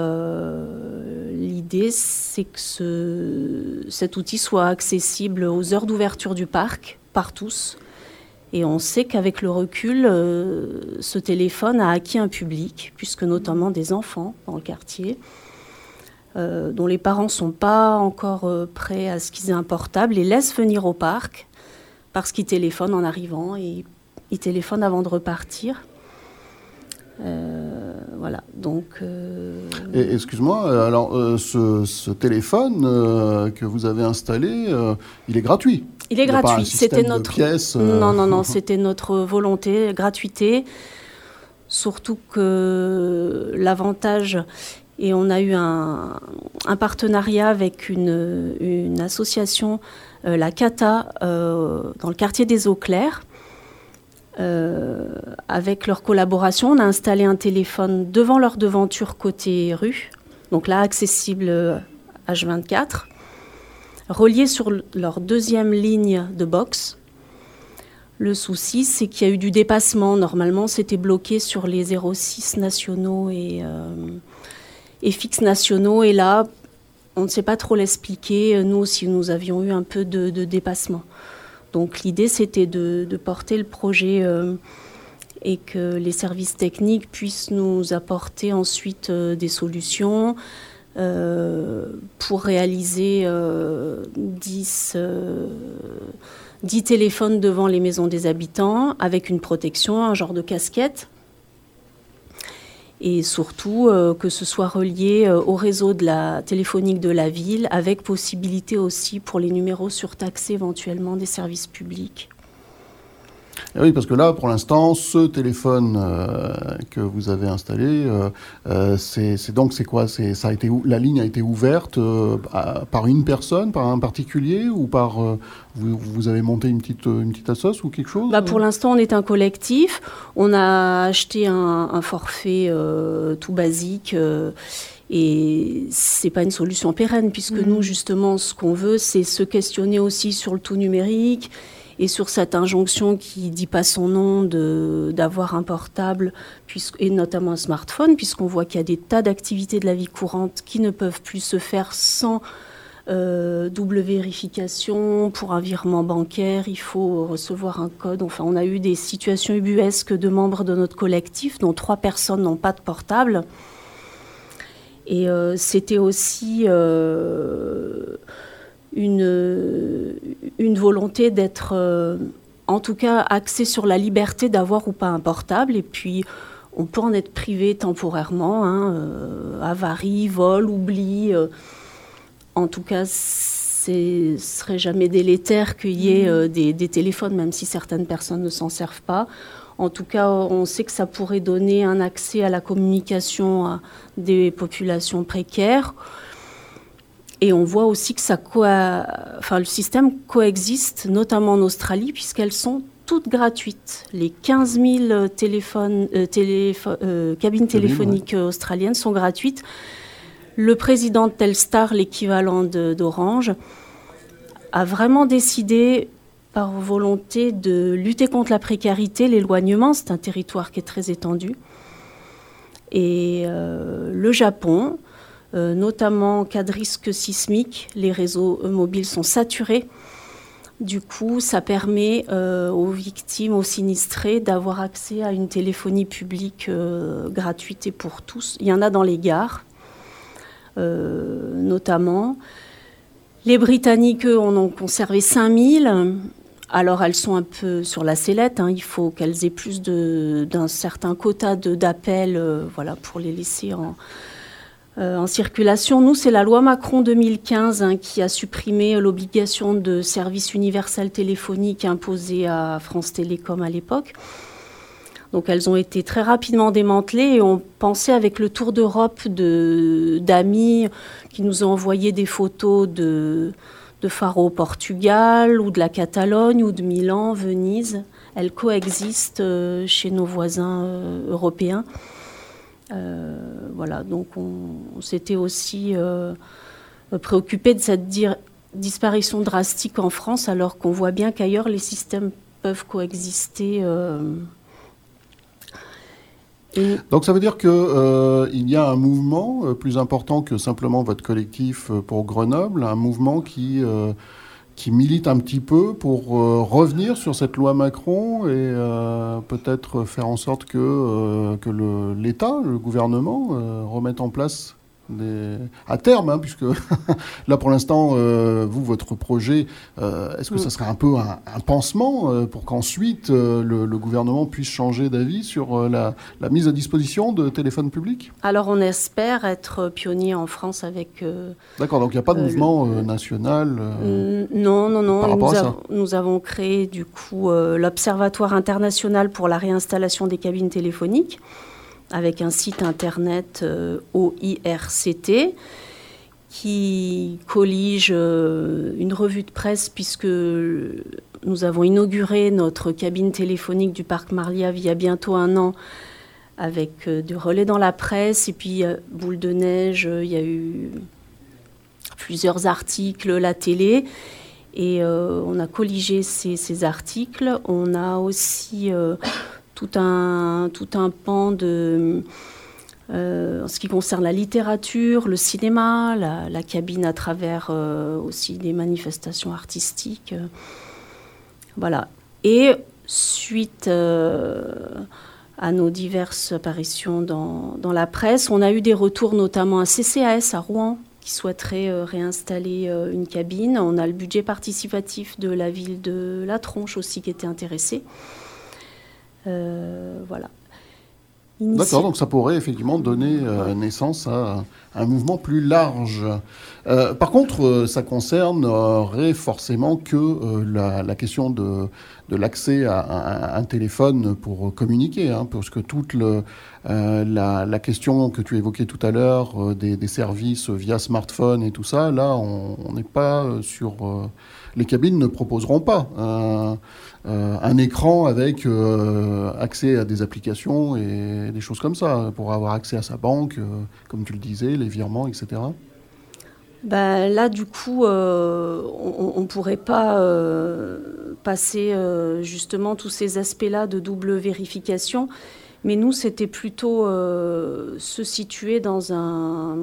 l'idée, c'est que cet outil soit accessible aux heures d'ouverture du parc par tous et on sait qu'avec le recul, euh, ce téléphone a acquis un public, puisque notamment des enfants dans le quartier, euh, dont les parents ne sont pas encore euh, prêts à ce qu'ils aient un portable, les laissent venir au parc parce qu'ils téléphonent en arrivant et ils téléphonent avant de repartir. voilà, donc. Excuse-moi, alors ce, téléphone que vous avez installé, il est gratuit il est gratuit. C'était notre. Euh, non, non, non. C'était notre volonté, gratuité. Surtout que l'avantage, et on a eu un, partenariat avec une, association, euh, la CATA, euh, dans le quartier des Eaux Claires. Avec leur collaboration, on a installé un téléphone devant leur devanture côté rue, donc là accessible H24 reliés sur leur deuxième ligne de box. Le souci, c'est qu'il y a eu du dépassement. Normalement, c'était bloqué sur les 06 nationaux et, euh, et fixes nationaux. Et là, on ne sait pas trop l'expliquer. Nous aussi, nous avions eu un peu de, dépassement. Donc l'idée, c'était de, porter le projet euh, et que les services techniques puissent nous apporter ensuite euh, des solutions. Euh, pour réaliser 10, euh, 10 euh, téléphones devant les maisons des habitants avec une protection, un genre de casquette. Et surtout que ce soit relié au réseau de la téléphonique de la ville, avec possibilité aussi pour les numéros surtaxés éventuellement des services publics. Eh oui, parce que là, pour l'instant, ce téléphone euh, que vous avez installé, euh, euh, c'est donc c'est quoi? C'est ça a été la ligne a été ouverte par une personne, par un particulier ou par vous, vous, avez monté une petite une petite assoce ou quelque chose? Bah, pour l'instant, on est un collectif. On a acheté un, un forfait tout basique Et c'est pas une solution pérenne, puisque Mhm. nous, justement, ce qu'on veut, c'est se questionner aussi sur le tout numérique et sur cette injonction qui dit pas son nom d'avoir un portable, et notamment un smartphone, puisqu'on voit qu'il y a des tas d'activités de la vie courante qui ne peuvent plus se faire sans euh, double vérification. Pour un virement bancaire, il faut recevoir un code. Enfin, on a eu des situations ubuesques de membres de notre collectif, dont trois personnes n'ont pas de portable. Et euh, c'était aussi euh, une, une volonté d'être, euh, en tout cas, axé sur la liberté d'avoir ou pas un portable. Et puis, on peut en être privé temporairement, hein, euh, avarie, vol, oubli. euh. en tout cas, ce serait jamais délétère qu'il y ait euh, des, des téléphones, même si certaines personnes ne s'en servent pas. En tout cas, on sait que ça pourrait donner un accès à la communication à des populations précaires. Et on voit aussi que ça enfin, le système coexiste, notamment en Australie, puisqu'elles sont toutes gratuites. Les 15 000 téléphones, euh, téléfo- euh, cabines téléphoniques euh, australiennes sont gratuites. Le président de Telstar, l'équivalent d'Orange, a vraiment décidé par volonté de lutter contre la précarité, l'éloignement. C'est un territoire qui est très étendu. Et euh, le Japon, euh, notamment en cas de risque sismique, les réseaux euh, mobiles sont saturés. Du coup, ça permet euh, aux victimes, aux sinistrés, d'avoir accès à une téléphonie publique euh, gratuite et pour tous. Il y en a dans les gares, euh, notamment. Les Britanniques, eux, en ont conservé 5000. Alors, elles sont un peu sur la sellette. hein. Il faut qu'elles aient plus d'un certain quota d'appels euh, voilà, pour les laisser en, euh, en circulation. Nous, c'est la loi Macron 2015 hein, qui a supprimé l'obligation de service universel téléphonique imposée à France Télécom à l'époque. Donc elles ont été très rapidement démantelées et on pensait avec le tour d'Europe de- d'amis qui nous ont envoyé des photos de, de Faro au Portugal ou de la Catalogne ou de Milan, Venise. Elles coexistent euh, chez nos voisins euh, européens. Euh, voilà, donc on, s'était aussi euh, préoccupé de cette disparition drastique en France, alors qu'on voit bien qu'ailleurs les systèmes peuvent coexister. euh, Donc ça veut dire qu'il il y a un mouvement euh, plus important que simplement votre collectif euh, pour Grenoble, un mouvement qui, euh, qui milite un petit peu pour euh, revenir sur cette loi Macron et euh, peut-être faire en sorte que, euh, l'État, le, gouvernement, remette en place des... à terme, hein, puisque là pour l'instant, euh, vous, votre projet, euh, est-ce que ça serait un peu un, un pansement euh, pour qu'ensuite le, le gouvernement puisse changer d'avis sur la, la mise à disposition de téléphones publics? Alors on espère être pionnier en France avec... D'accord, donc il n'y a pas de mouvement national Mm, Non, non, non. par nous, à ça? avons- nous avons créé du coup l'Observatoire international pour la réinstallation des cabines téléphoniques avec un site internet euh, OIRCT qui collige euh, une revue de presse puisque nous avons inauguré notre cabine téléphonique du parc Marliave il y a bientôt un an avec euh, du relais dans la presse et puis boule de neige, il y a eu plusieurs articles, la télé. Et on a colligé ces, articles. On a aussi tout, un, tout un pan de, euh, en ce qui concerne la littérature, le cinéma, la, cabine à travers euh, aussi des manifestations artistiques. euh, voilà. Et suite à nos diverses apparitions dans, dans la presse, on a eu des retours notamment à CCAS à Rouen qui souhaiterait réinstaller une cabine. On a le budget participatif de la ville de La Tronche aussi qui était intéressé. Euh, voilà. D'accord, donc ça pourrait effectivement donner euh, naissance à un mouvement plus large. Euh, par contre, euh, ça concernerait forcément que la, la question de, de l'accès à, un téléphone pour communiquer, hein, parce que toute le, la, la, question que tu évoquais tout à l'heure des, des, services via smartphone et tout ça, là, on n'est pas sur les cabines ne proposeront pas un, un écran avec accès à des applications et des choses comme ça, pour avoir accès à sa banque, comme tu le disais, les virements, etc. Ben, là, du coup, euh, on ne pourrait pas euh, passer euh, justement tous ces aspects-là de double vérification. Mais nous, c'était plutôt se situer dans un,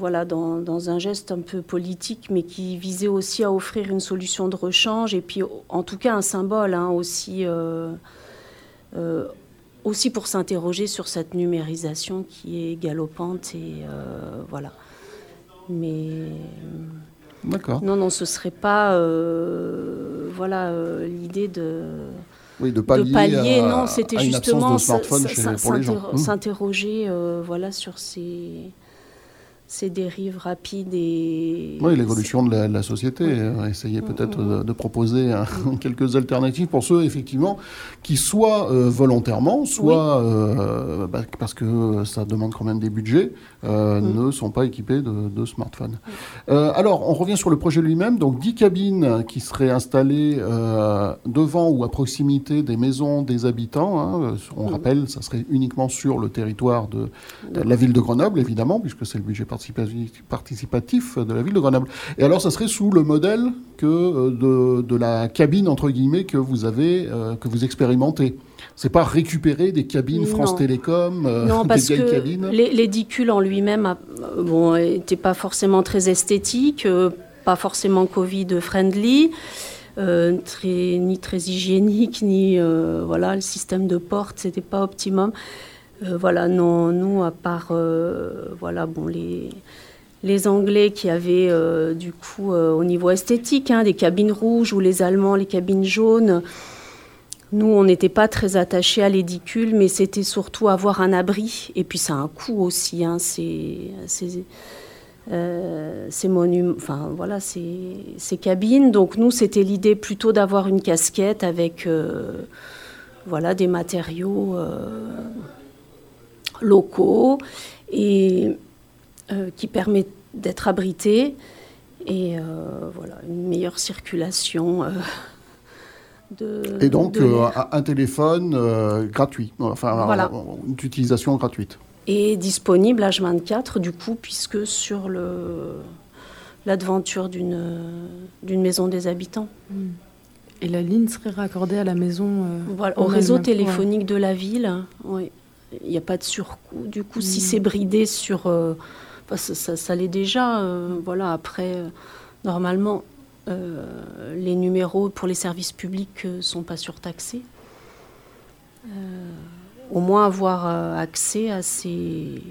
voilà, dans, un geste un peu politique, mais qui visait aussi à offrir une solution de rechange et puis, en tout cas, un symbole hein, aussi aussi pour s'interroger sur cette numérisation qui est galopante et euh, voilà. Mais D'accord. Non, non, ce serait pas euh, voilà euh, l'idée de oui, de pallier, non, c'était justement mmh. s'interroger voilà sur ces ces dérives rapides et... Oui, l'évolution de, la, société. Euh, essayer peut-être de, proposer quelques alternatives pour ceux, effectivement, qui soit euh, volontairement, soit euh, bah, parce que ça demande quand même des budgets, ne sont pas équipés de, smartphones. alors, on revient sur le projet lui-même. Donc, 10 cabines qui seraient installées devant ou à proximité des maisons des habitants. Hein. On rappelle, ça serait uniquement sur le territoire de, de la ville de Grenoble, évidemment, puisque c'est le budget particulier participatif de la ville de Grenoble. Et alors, ça serait sous le modèle que euh, de, la cabine, entre guillemets, que vous avez, euh, que vous expérimentez. C'est pas récupérer des cabines France Télécom, euh, non, parce que L'édicule en lui-même bon, n'était pas forcément très esthétique, pas forcément Covid-friendly. très, ni très hygiénique, ni voilà, le système de porte, c'était pas optimum. Euh, voilà, non, nous, à part euh, voilà, bon, les, les Anglais qui avaient euh, du coup au niveau esthétique hein, des cabines rouges ou les Allemands les cabines jaunes. Nous, on n'était pas très attachés à l'édicule, mais c'était surtout avoir un abri. Et puis, ça a un coût aussi, hein, ces, monuments, enfin voilà, cabines. Donc, nous, c'était l'idée plutôt d'avoir une casquette avec voilà, des matériaux locaux et euh, qui permettent d'être abrités et euh, voilà, une meilleure circulation. Euh, de, et donc un téléphone gratuit, enfin voilà. d'utilisation gratuite. Et disponible H24 du coup, puisque sur le, l'aventure d'une, d'une maison des habitants. Et la ligne serait raccordée à la maison voilà, Au réseau téléphonique de la ville, oui il n'y a pas de surcoût. Du coup, si mm. c'est bridé sur. Euh, ça, ça, l'est déjà. Euh, voilà, après, euh, normalement, les numéros pour les services publics ne sont pas surtaxés. au moins avoir accès à ces,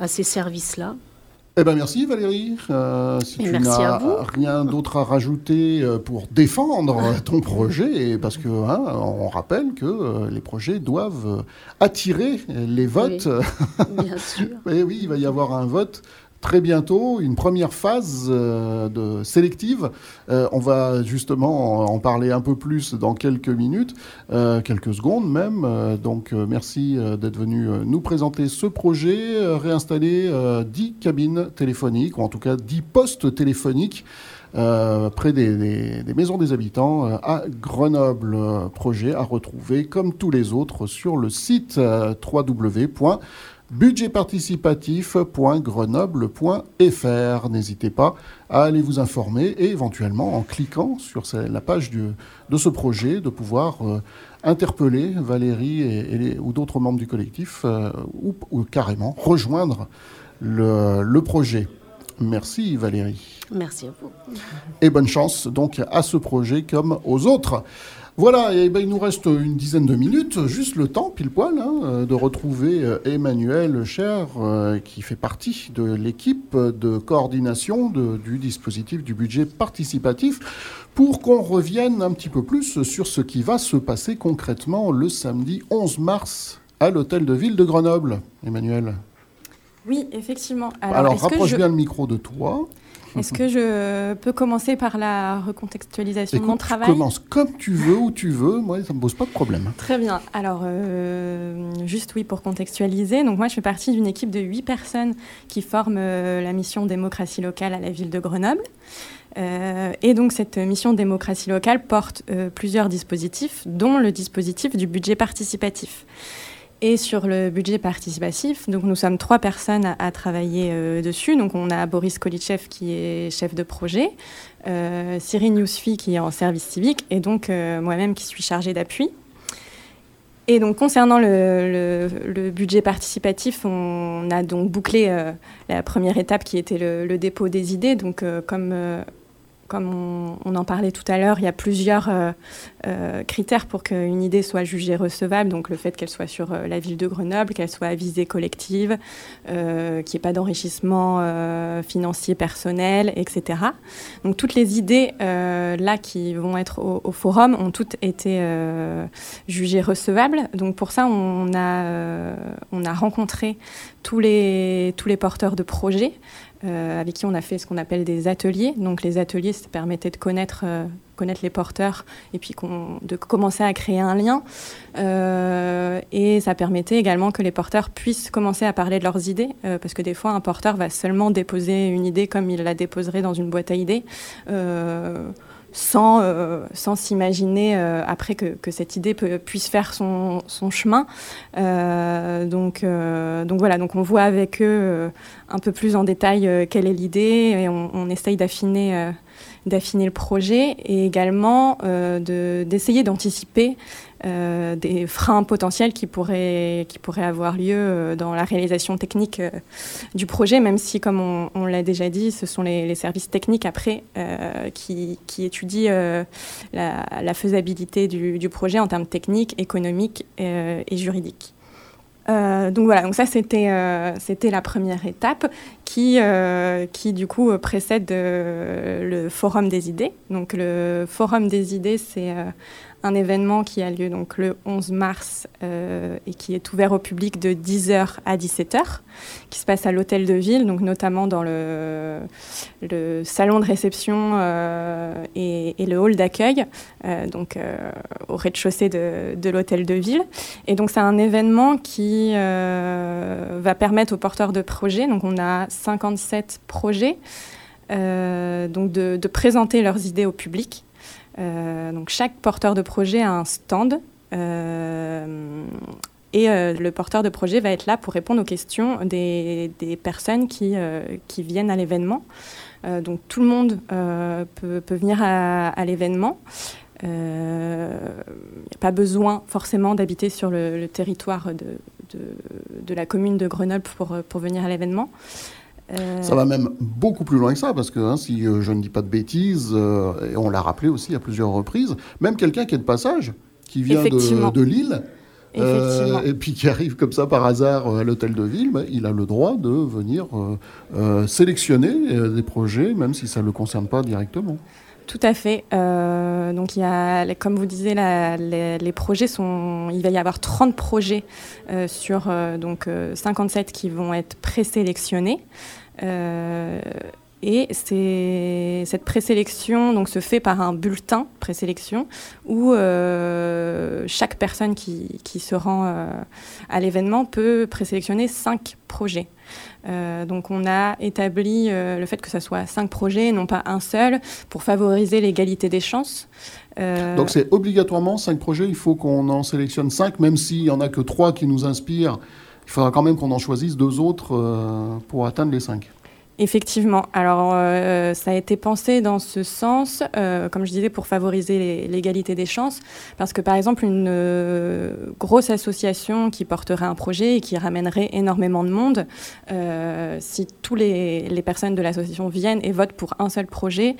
à ces services-là. Eh ben merci Valérie. Euh, si tu n'as rien d'autre à rajouter euh, pour défendre ton projet, parce que hein, on rappelle que euh, les projets doivent attirer les votes. bien sûr. Et oui, il va y avoir un vote très bientôt une première phase euh, de sélective. Euh, on va justement en, parler un peu plus dans quelques minutes, euh, quelques secondes même. donc merci d'être venu nous présenter ce projet, réinstaller 10 cabines téléphoniques, ou en tout cas 10 postes téléphoniques. près des, des, maisons des habitants à Grenoble. Projet à retrouver comme tous les autres sur le site www budgetparticipatif.grenoble.fr. N'hésitez pas à aller vous informer et éventuellement en cliquant sur la page de ce projet de pouvoir euh, interpeller Valérie et, ou d'autres membres du collectif euh, ou, carrément rejoindre le, le projet. Merci Valérie. Merci à vous. Et bonne chance donc à ce projet comme aux autres. Voilà, et ben, il nous reste une dizaine de minutes, juste le temps, pile poil, hein, de retrouver euh, Emmanuel Cher, euh, qui fait partie de l'équipe de coordination du dispositif du budget participatif, pour qu'on revienne un petit peu plus sur ce qui va se passer concrètement le samedi 11 mars à l'hôtel de ville de Grenoble. Emmanuel Oui, effectivement. Alors, rapproche bien le micro de toi. Est-ce que je peux commencer par la recontextualisation de mon travail Tu commences comme tu veux, où tu veux. Moi, ça ne me pose pas de problème. Très bien. Alors, euh, juste oui, pour contextualiser. Donc, moi, je fais partie d'une équipe de huit personnes qui forment euh, la mission démocratie locale à la ville de Grenoble. Euh, et donc cette mission démocratie locale porte plusieurs dispositifs, dont le dispositif du budget participatif. Et sur le budget participatif, donc nous sommes trois personnes à, travailler euh, dessus. Donc on a Boris Kolitchev qui est chef de projet, euh, Cyrine Yousfi qui est en service civique et donc euh, moi-même qui suis chargée d'appui. Et donc concernant le, le, budget participatif, on a donc bouclé euh, la première étape qui était le, le dépôt des idées. Donc comme comme on, en parlait tout à l'heure, il y a plusieurs euh, euh, critères pour qu'une idée soit jugée recevable. Donc le fait qu'elle soit sur euh, la ville de Grenoble, qu'elle soit à visée collective, qu'il n'y ait pas d'enrichissement financier personnel, etc. Donc toutes les idées là qui vont être au, forum ont toutes été jugées recevables. Donc pour ça, on a, on a rencontré tous les porteurs de projets. Euh, avec qui on a fait ce qu'on appelle des ateliers. Donc les ateliers, ça permettait de connaître, euh, les porteurs et puis de commencer à créer un lien. Euh, et ça permettait également que les porteurs puissent commencer à parler de leurs idées, parce que des fois, un porteur va seulement déposer une idée comme il la déposerait dans une boîte à idées sans, euh, sans s'imaginer euh, après que, que, cette idée puisse faire son, son chemin. Euh, donc, donc voilà, donc on voit avec eux un peu plus en détail quelle est l'idée et on, on essaye d'affiner d'affiner le projet et également d'essayer d'anticiper euh, des freins potentiels qui pourraient, qui pourraient avoir lieu euh, dans la réalisation technique euh, du projet, même si, comme on, l'a déjà dit, ce sont les, services techniques après qui, qui, étudient la, faisabilité du, projet en termes techniques, économiques et juridiques. donc voilà, donc ça c'était c'était la première étape qui qui du coup précède le forum des idées. Donc le forum des idées c'est un événement qui a lieu donc le 11 mars euh, et qui est ouvert au public de 10h à 17h, qui se passe à l'hôtel de ville, notamment dans le, salon de réception euh, et, le hall d'accueil, euh, donc au rez-de-chaussée de, l'hôtel de ville. Et donc c'est un événement qui va permettre aux porteurs de projets, donc on a 57 projets, donc de présenter leurs idées au public. Euh, donc chaque porteur de projet a un stand euh, et euh, le porteur de projet va être là pour répondre aux questions des, personnes qui, viennent à l'événement. donc tout le monde peut, venir à, l'événement. Il n'y a pas besoin forcément d'habiter sur le, territoire de, la commune de Grenoble pour venir à l'événement. Euh, ça va même beaucoup plus loin que ça, parce que hein, si euh, je ne dis pas de bêtises, euh, et on l'a rappelé aussi à plusieurs reprises, même quelqu'un qui est de passage, qui vient de, de Lille, et puis qui arrive comme ça par hasard à l'hôtel de ville, bah, il a le droit de venir sélectionner des projets, même si ça ne le concerne pas directement. Tout à fait. donc, il y a, comme vous disiez, les, projets sont. Il va y avoir 30 projets sur donc, 57 qui vont être présélectionnés. Euh, et cette présélection donc, se fait par un bulletin présélection où euh, chaque personne qui, qui se rend euh, à l'événement peut présélectionner cinq projets. Donc on a établi le fait que ce soit cinq projets, non pas un seul, pour favoriser l'égalité des chances. Donc c'est obligatoirement cinq projets, il faut qu'on en sélectionne cinq, même s'il n'y en a que trois qui nous inspirent il faudra quand même qu'on en choisisse deux autres euh, pour atteindre les cinq. Effectivement. Alors, euh, ça a été pensé dans ce sens, euh, comme je disais, pour favoriser l'égalité des chances. Parce que, par exemple, une grosse association qui porterait un projet et qui ramènerait énormément de monde, si toutes les, personnes de l'association viennent et votent pour un seul projet,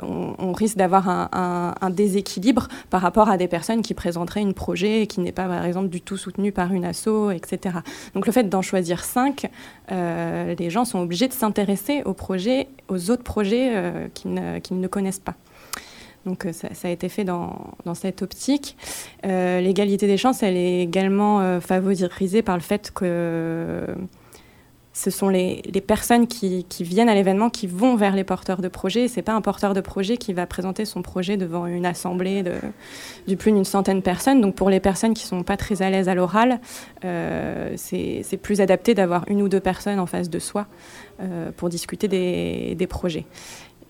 on, risque d'avoir un, déséquilibre par rapport à des personnes qui présenteraient un projet et qui n'est pas, par exemple, du tout soutenu par une asso, etc. Donc le fait d'en choisir cinq, euh, les gens sont obligés de s'intéresser aux projets, aux autres projets euh, qu'ils ne, connaissent pas. Donc euh, ça, a été fait dans, cette optique. L'égalité des chances, elle est également favorisée par le fait que ce sont les, personnes qui, viennent à l'événement qui vont vers les porteurs de projets. C'est pas un porteur de projet qui va présenter son projet devant une assemblée de, plus d'une centaine de personnes. Donc pour les personnes qui sont pas très à l'aise à l'oral, euh, c'est plus adapté d'avoir une ou deux personnes en face de soi euh, pour discuter des projets.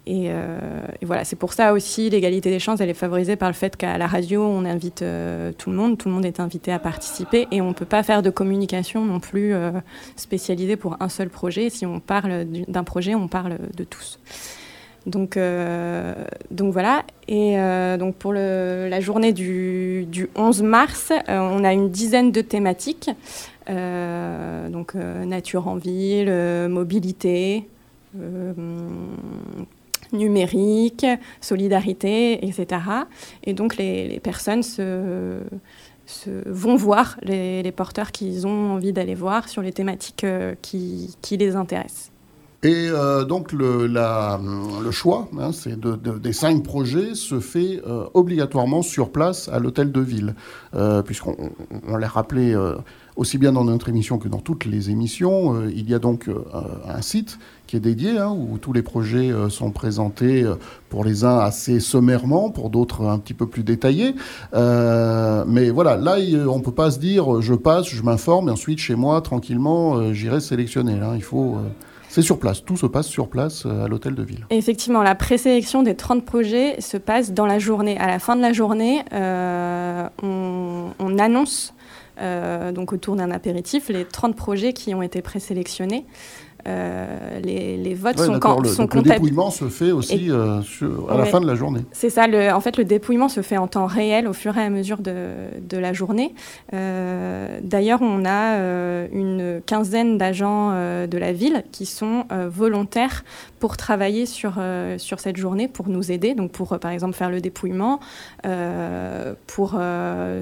Euh, et, voilà, c'est pour ça aussi l'égalité des chances, elle est favorisée par le fait qu'à la radio, on invite euh, tout le monde, tout le monde est invité à participer et on ne peut pas faire de communication non plus euh, spécialisée pour un seul projet. Si on parle d'un projet, on parle de tous. Donc, voilà. Et donc pour la journée du, du 11 mars, on a une dizaine de thématiques. donc nature en ville, mobilité, numérique, solidarité, etc. Et donc les, personnes se, vont voir les, porteurs qu'ils ont envie d'aller voir sur les thématiques euh, qui, les intéressent. Et euh, donc le, choix hein, des cinq projets se fait euh, obligatoirement sur place à l'hôtel de ville, puisqu'on on, l'a rappelé aussi bien dans notre émission que dans toutes les émissions. Il y a donc un site qui est dédié, hein, où tous les projets euh, sont présentés pour les uns assez sommairement, pour d'autres un petit peu plus détaillés. mais voilà, là, on ne peut pas se dire je passe, je m'informe et ensuite chez moi, tranquillement, j'irai sélectionner. Là, il faut. C'est sur place, tout se passe sur place à l'hôtel de ville. Effectivement, la présélection des 30 projets se passe dans la journée. À la fin de la journée, on, on, annonce euh, donc autour d'un apéritif, les 30 projets qui ont été présélectionnés. Euh, les, votes sont, quand, le, Le dépouillement se fait aussi euh, à la fin de la journée. C'est ça. Le, en fait, le dépouillement se fait en temps réel au fur et à mesure de, de la journée. D'ailleurs, on a une quinzaine d'agents de la ville qui sont volontaires pour travailler sur, euh, sur cette journée, pour nous aider, donc pour euh, par exemple faire le dépouillement, euh, pour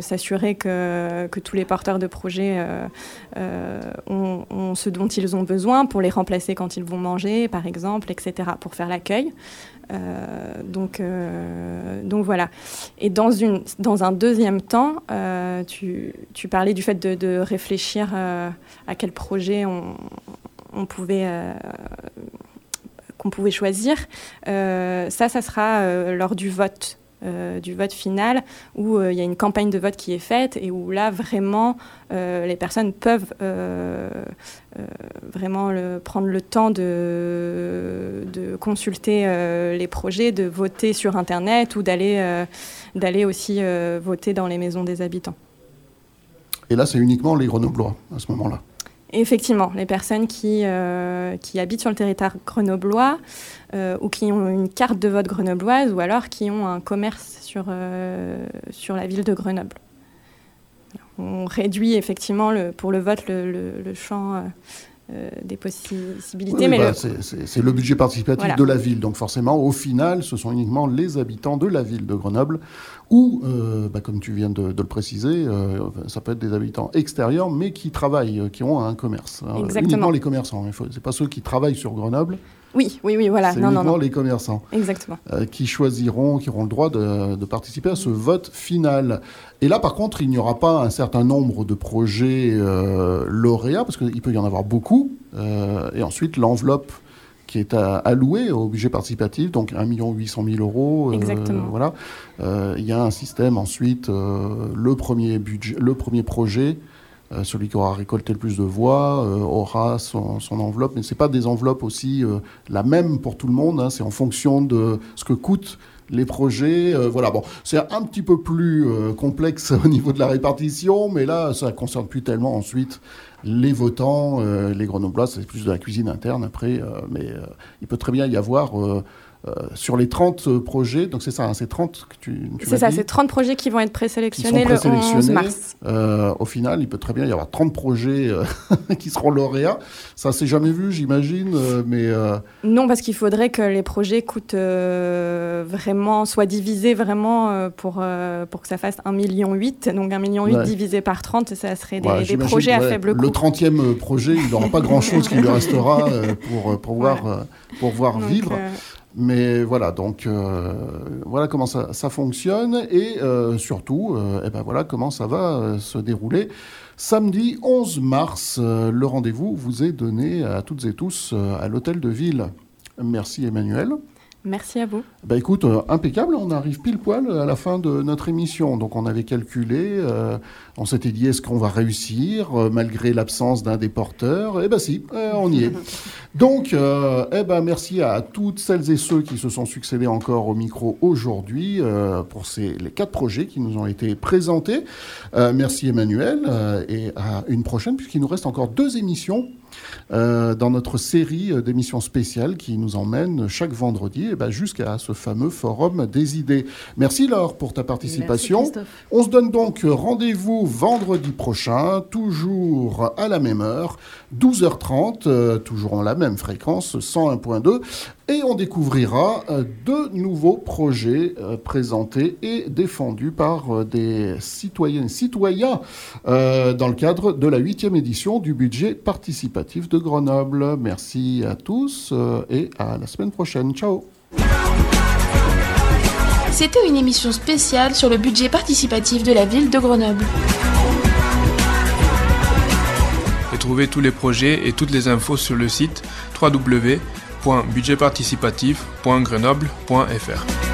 s'assurer que, que, tous les porteurs de projets ont, ce dont ils ont besoin, pour les remplacer quand ils vont manger, par exemple, etc., pour faire l'accueil. donc, donc voilà. Et dans, une, dans un deuxième temps, tu, tu, parlais du fait de, réfléchir à quel projet on, on pouvait qu'on pouvait choisir. Euh, ça, ça sera euh, lors du vote. Euh, du vote final où il y a une campagne de vote qui est faite et où là vraiment les personnes peuvent vraiment prendre le temps de, de consulter les projets, de voter sur Internet ou d'aller d'aller aussi voter dans les maisons des habitants. Et là, c'est uniquement les Grenoblois à ce moment-là Effectivement, les personnes qui, euh, qui habitent sur le territoire grenoblois euh, ou qui ont une carte de vote grenobloise ou alors qui ont un commerce sur, euh, sur la ville de Grenoble. On réduit effectivement pour le vote le champ euh, des possibilités. mais c'est le budget participatif de la ville. Donc forcément, au final, ce sont uniquement les habitants de la ville de Grenoble ou, euh, bah, comme tu viens de, le préciser, euh, ça peut être des habitants extérieurs, mais qui travaillent, qui ont un commerce. Exactement. Uniquement les commerçants. Ce n'est pas ceux qui travaillent sur Grenoble. Oui, oui, oui, voilà. C'est uniquement les commerçants. Exactement. qui choisiront, qui auront le droit de, participer à ce vote final. Et là, par contre, il n'y aura pas un certain nombre de projets lauréats, parce qu'il peut y en avoir beaucoup. et ensuite, l'enveloppe qui est allouée au budget participatif, donc 1 800 000 euros. Exactement. Voilà. Il y a un système ensuite, le, premier budget, le premier projet euh, celui qui aura récolté le plus de voix euh, aura son, enveloppe, mais ce n'est pas des enveloppes aussi euh, la même pour tout le monde, hein. c'est en fonction de ce que coûtent les projets. voilà, bon, c'est un petit peu plus complexe au niveau de la répartition, mais là, ça ne concerne plus tellement ensuite les votants, les grenoblois, c'est plus de la cuisine interne après, mais il peut très bien y avoir sur les 30 euh, projets, donc c'est ça, hein, c'est 30 que tu, tu C'est ça, c'est 30 projets qui vont être présélectionnés le 11 mars. Euh, au final, il peut très bien y avoir 30 projets qui seront lauréats. Ça, c'est jamais vu, j'imagine, mais... Non, parce qu'il faudrait que les projets coûtent vraiment, soient divisés vraiment pour, pour que ça fasse 1,8 million. Donc 1,8 million divisé par 30, ça serait des, projets à faible coût. Le 30e projet, il n'aura pas grand-chose qui lui restera pour, pour, voir, pour voir vivre. Mais voilà, donc euh, voilà comment ça, fonctionne et euh, surtout, euh, eh ben voilà comment ça va se dérouler Samedi 11 mars, le rendez-vous vous est donné à toutes et tous à l'hôtel de ville. Merci Emmanuel. Merci à vous. Bah écoute, euh, impeccable, on arrive pile poil à la fin de notre émission. Donc on avait calculé, euh, on s'était dit est-ce qu'on va réussir euh, malgré l'absence d'un des porteurs? Eh ben si, on y est. Donc, eh ben merci à toutes celles et ceux qui se sont succédés encore au micro aujourd'hui pour ces, les quatre projets qui nous ont été présentés. merci Emmanuel et à une prochaine puisqu'il nous reste encore deux émissions euh, dans notre série euh, d'émissions spéciales qui nous emmène chaque vendredi eh ben, jusqu'à ce fameux forum des idées. Merci Laure pour ta participation. On se donne donc rendez-vous vendredi prochain, toujours à la même heure, 12h30, euh, toujours en la même fréquence, 101.2. Et on découvrira euh, deux nouveaux projets euh, présentés et défendus par euh, des citoyennes et citoyens dans le cadre de la huitième édition du budget participatif de Grenoble. Merci à tous et à la semaine prochaine. Ciao C'était une émission spéciale sur le budget participatif de la ville de Grenoble. Retrouvez tous les projets et toutes les infos sur le site www www.budgetparticipatif.grenoble.fr.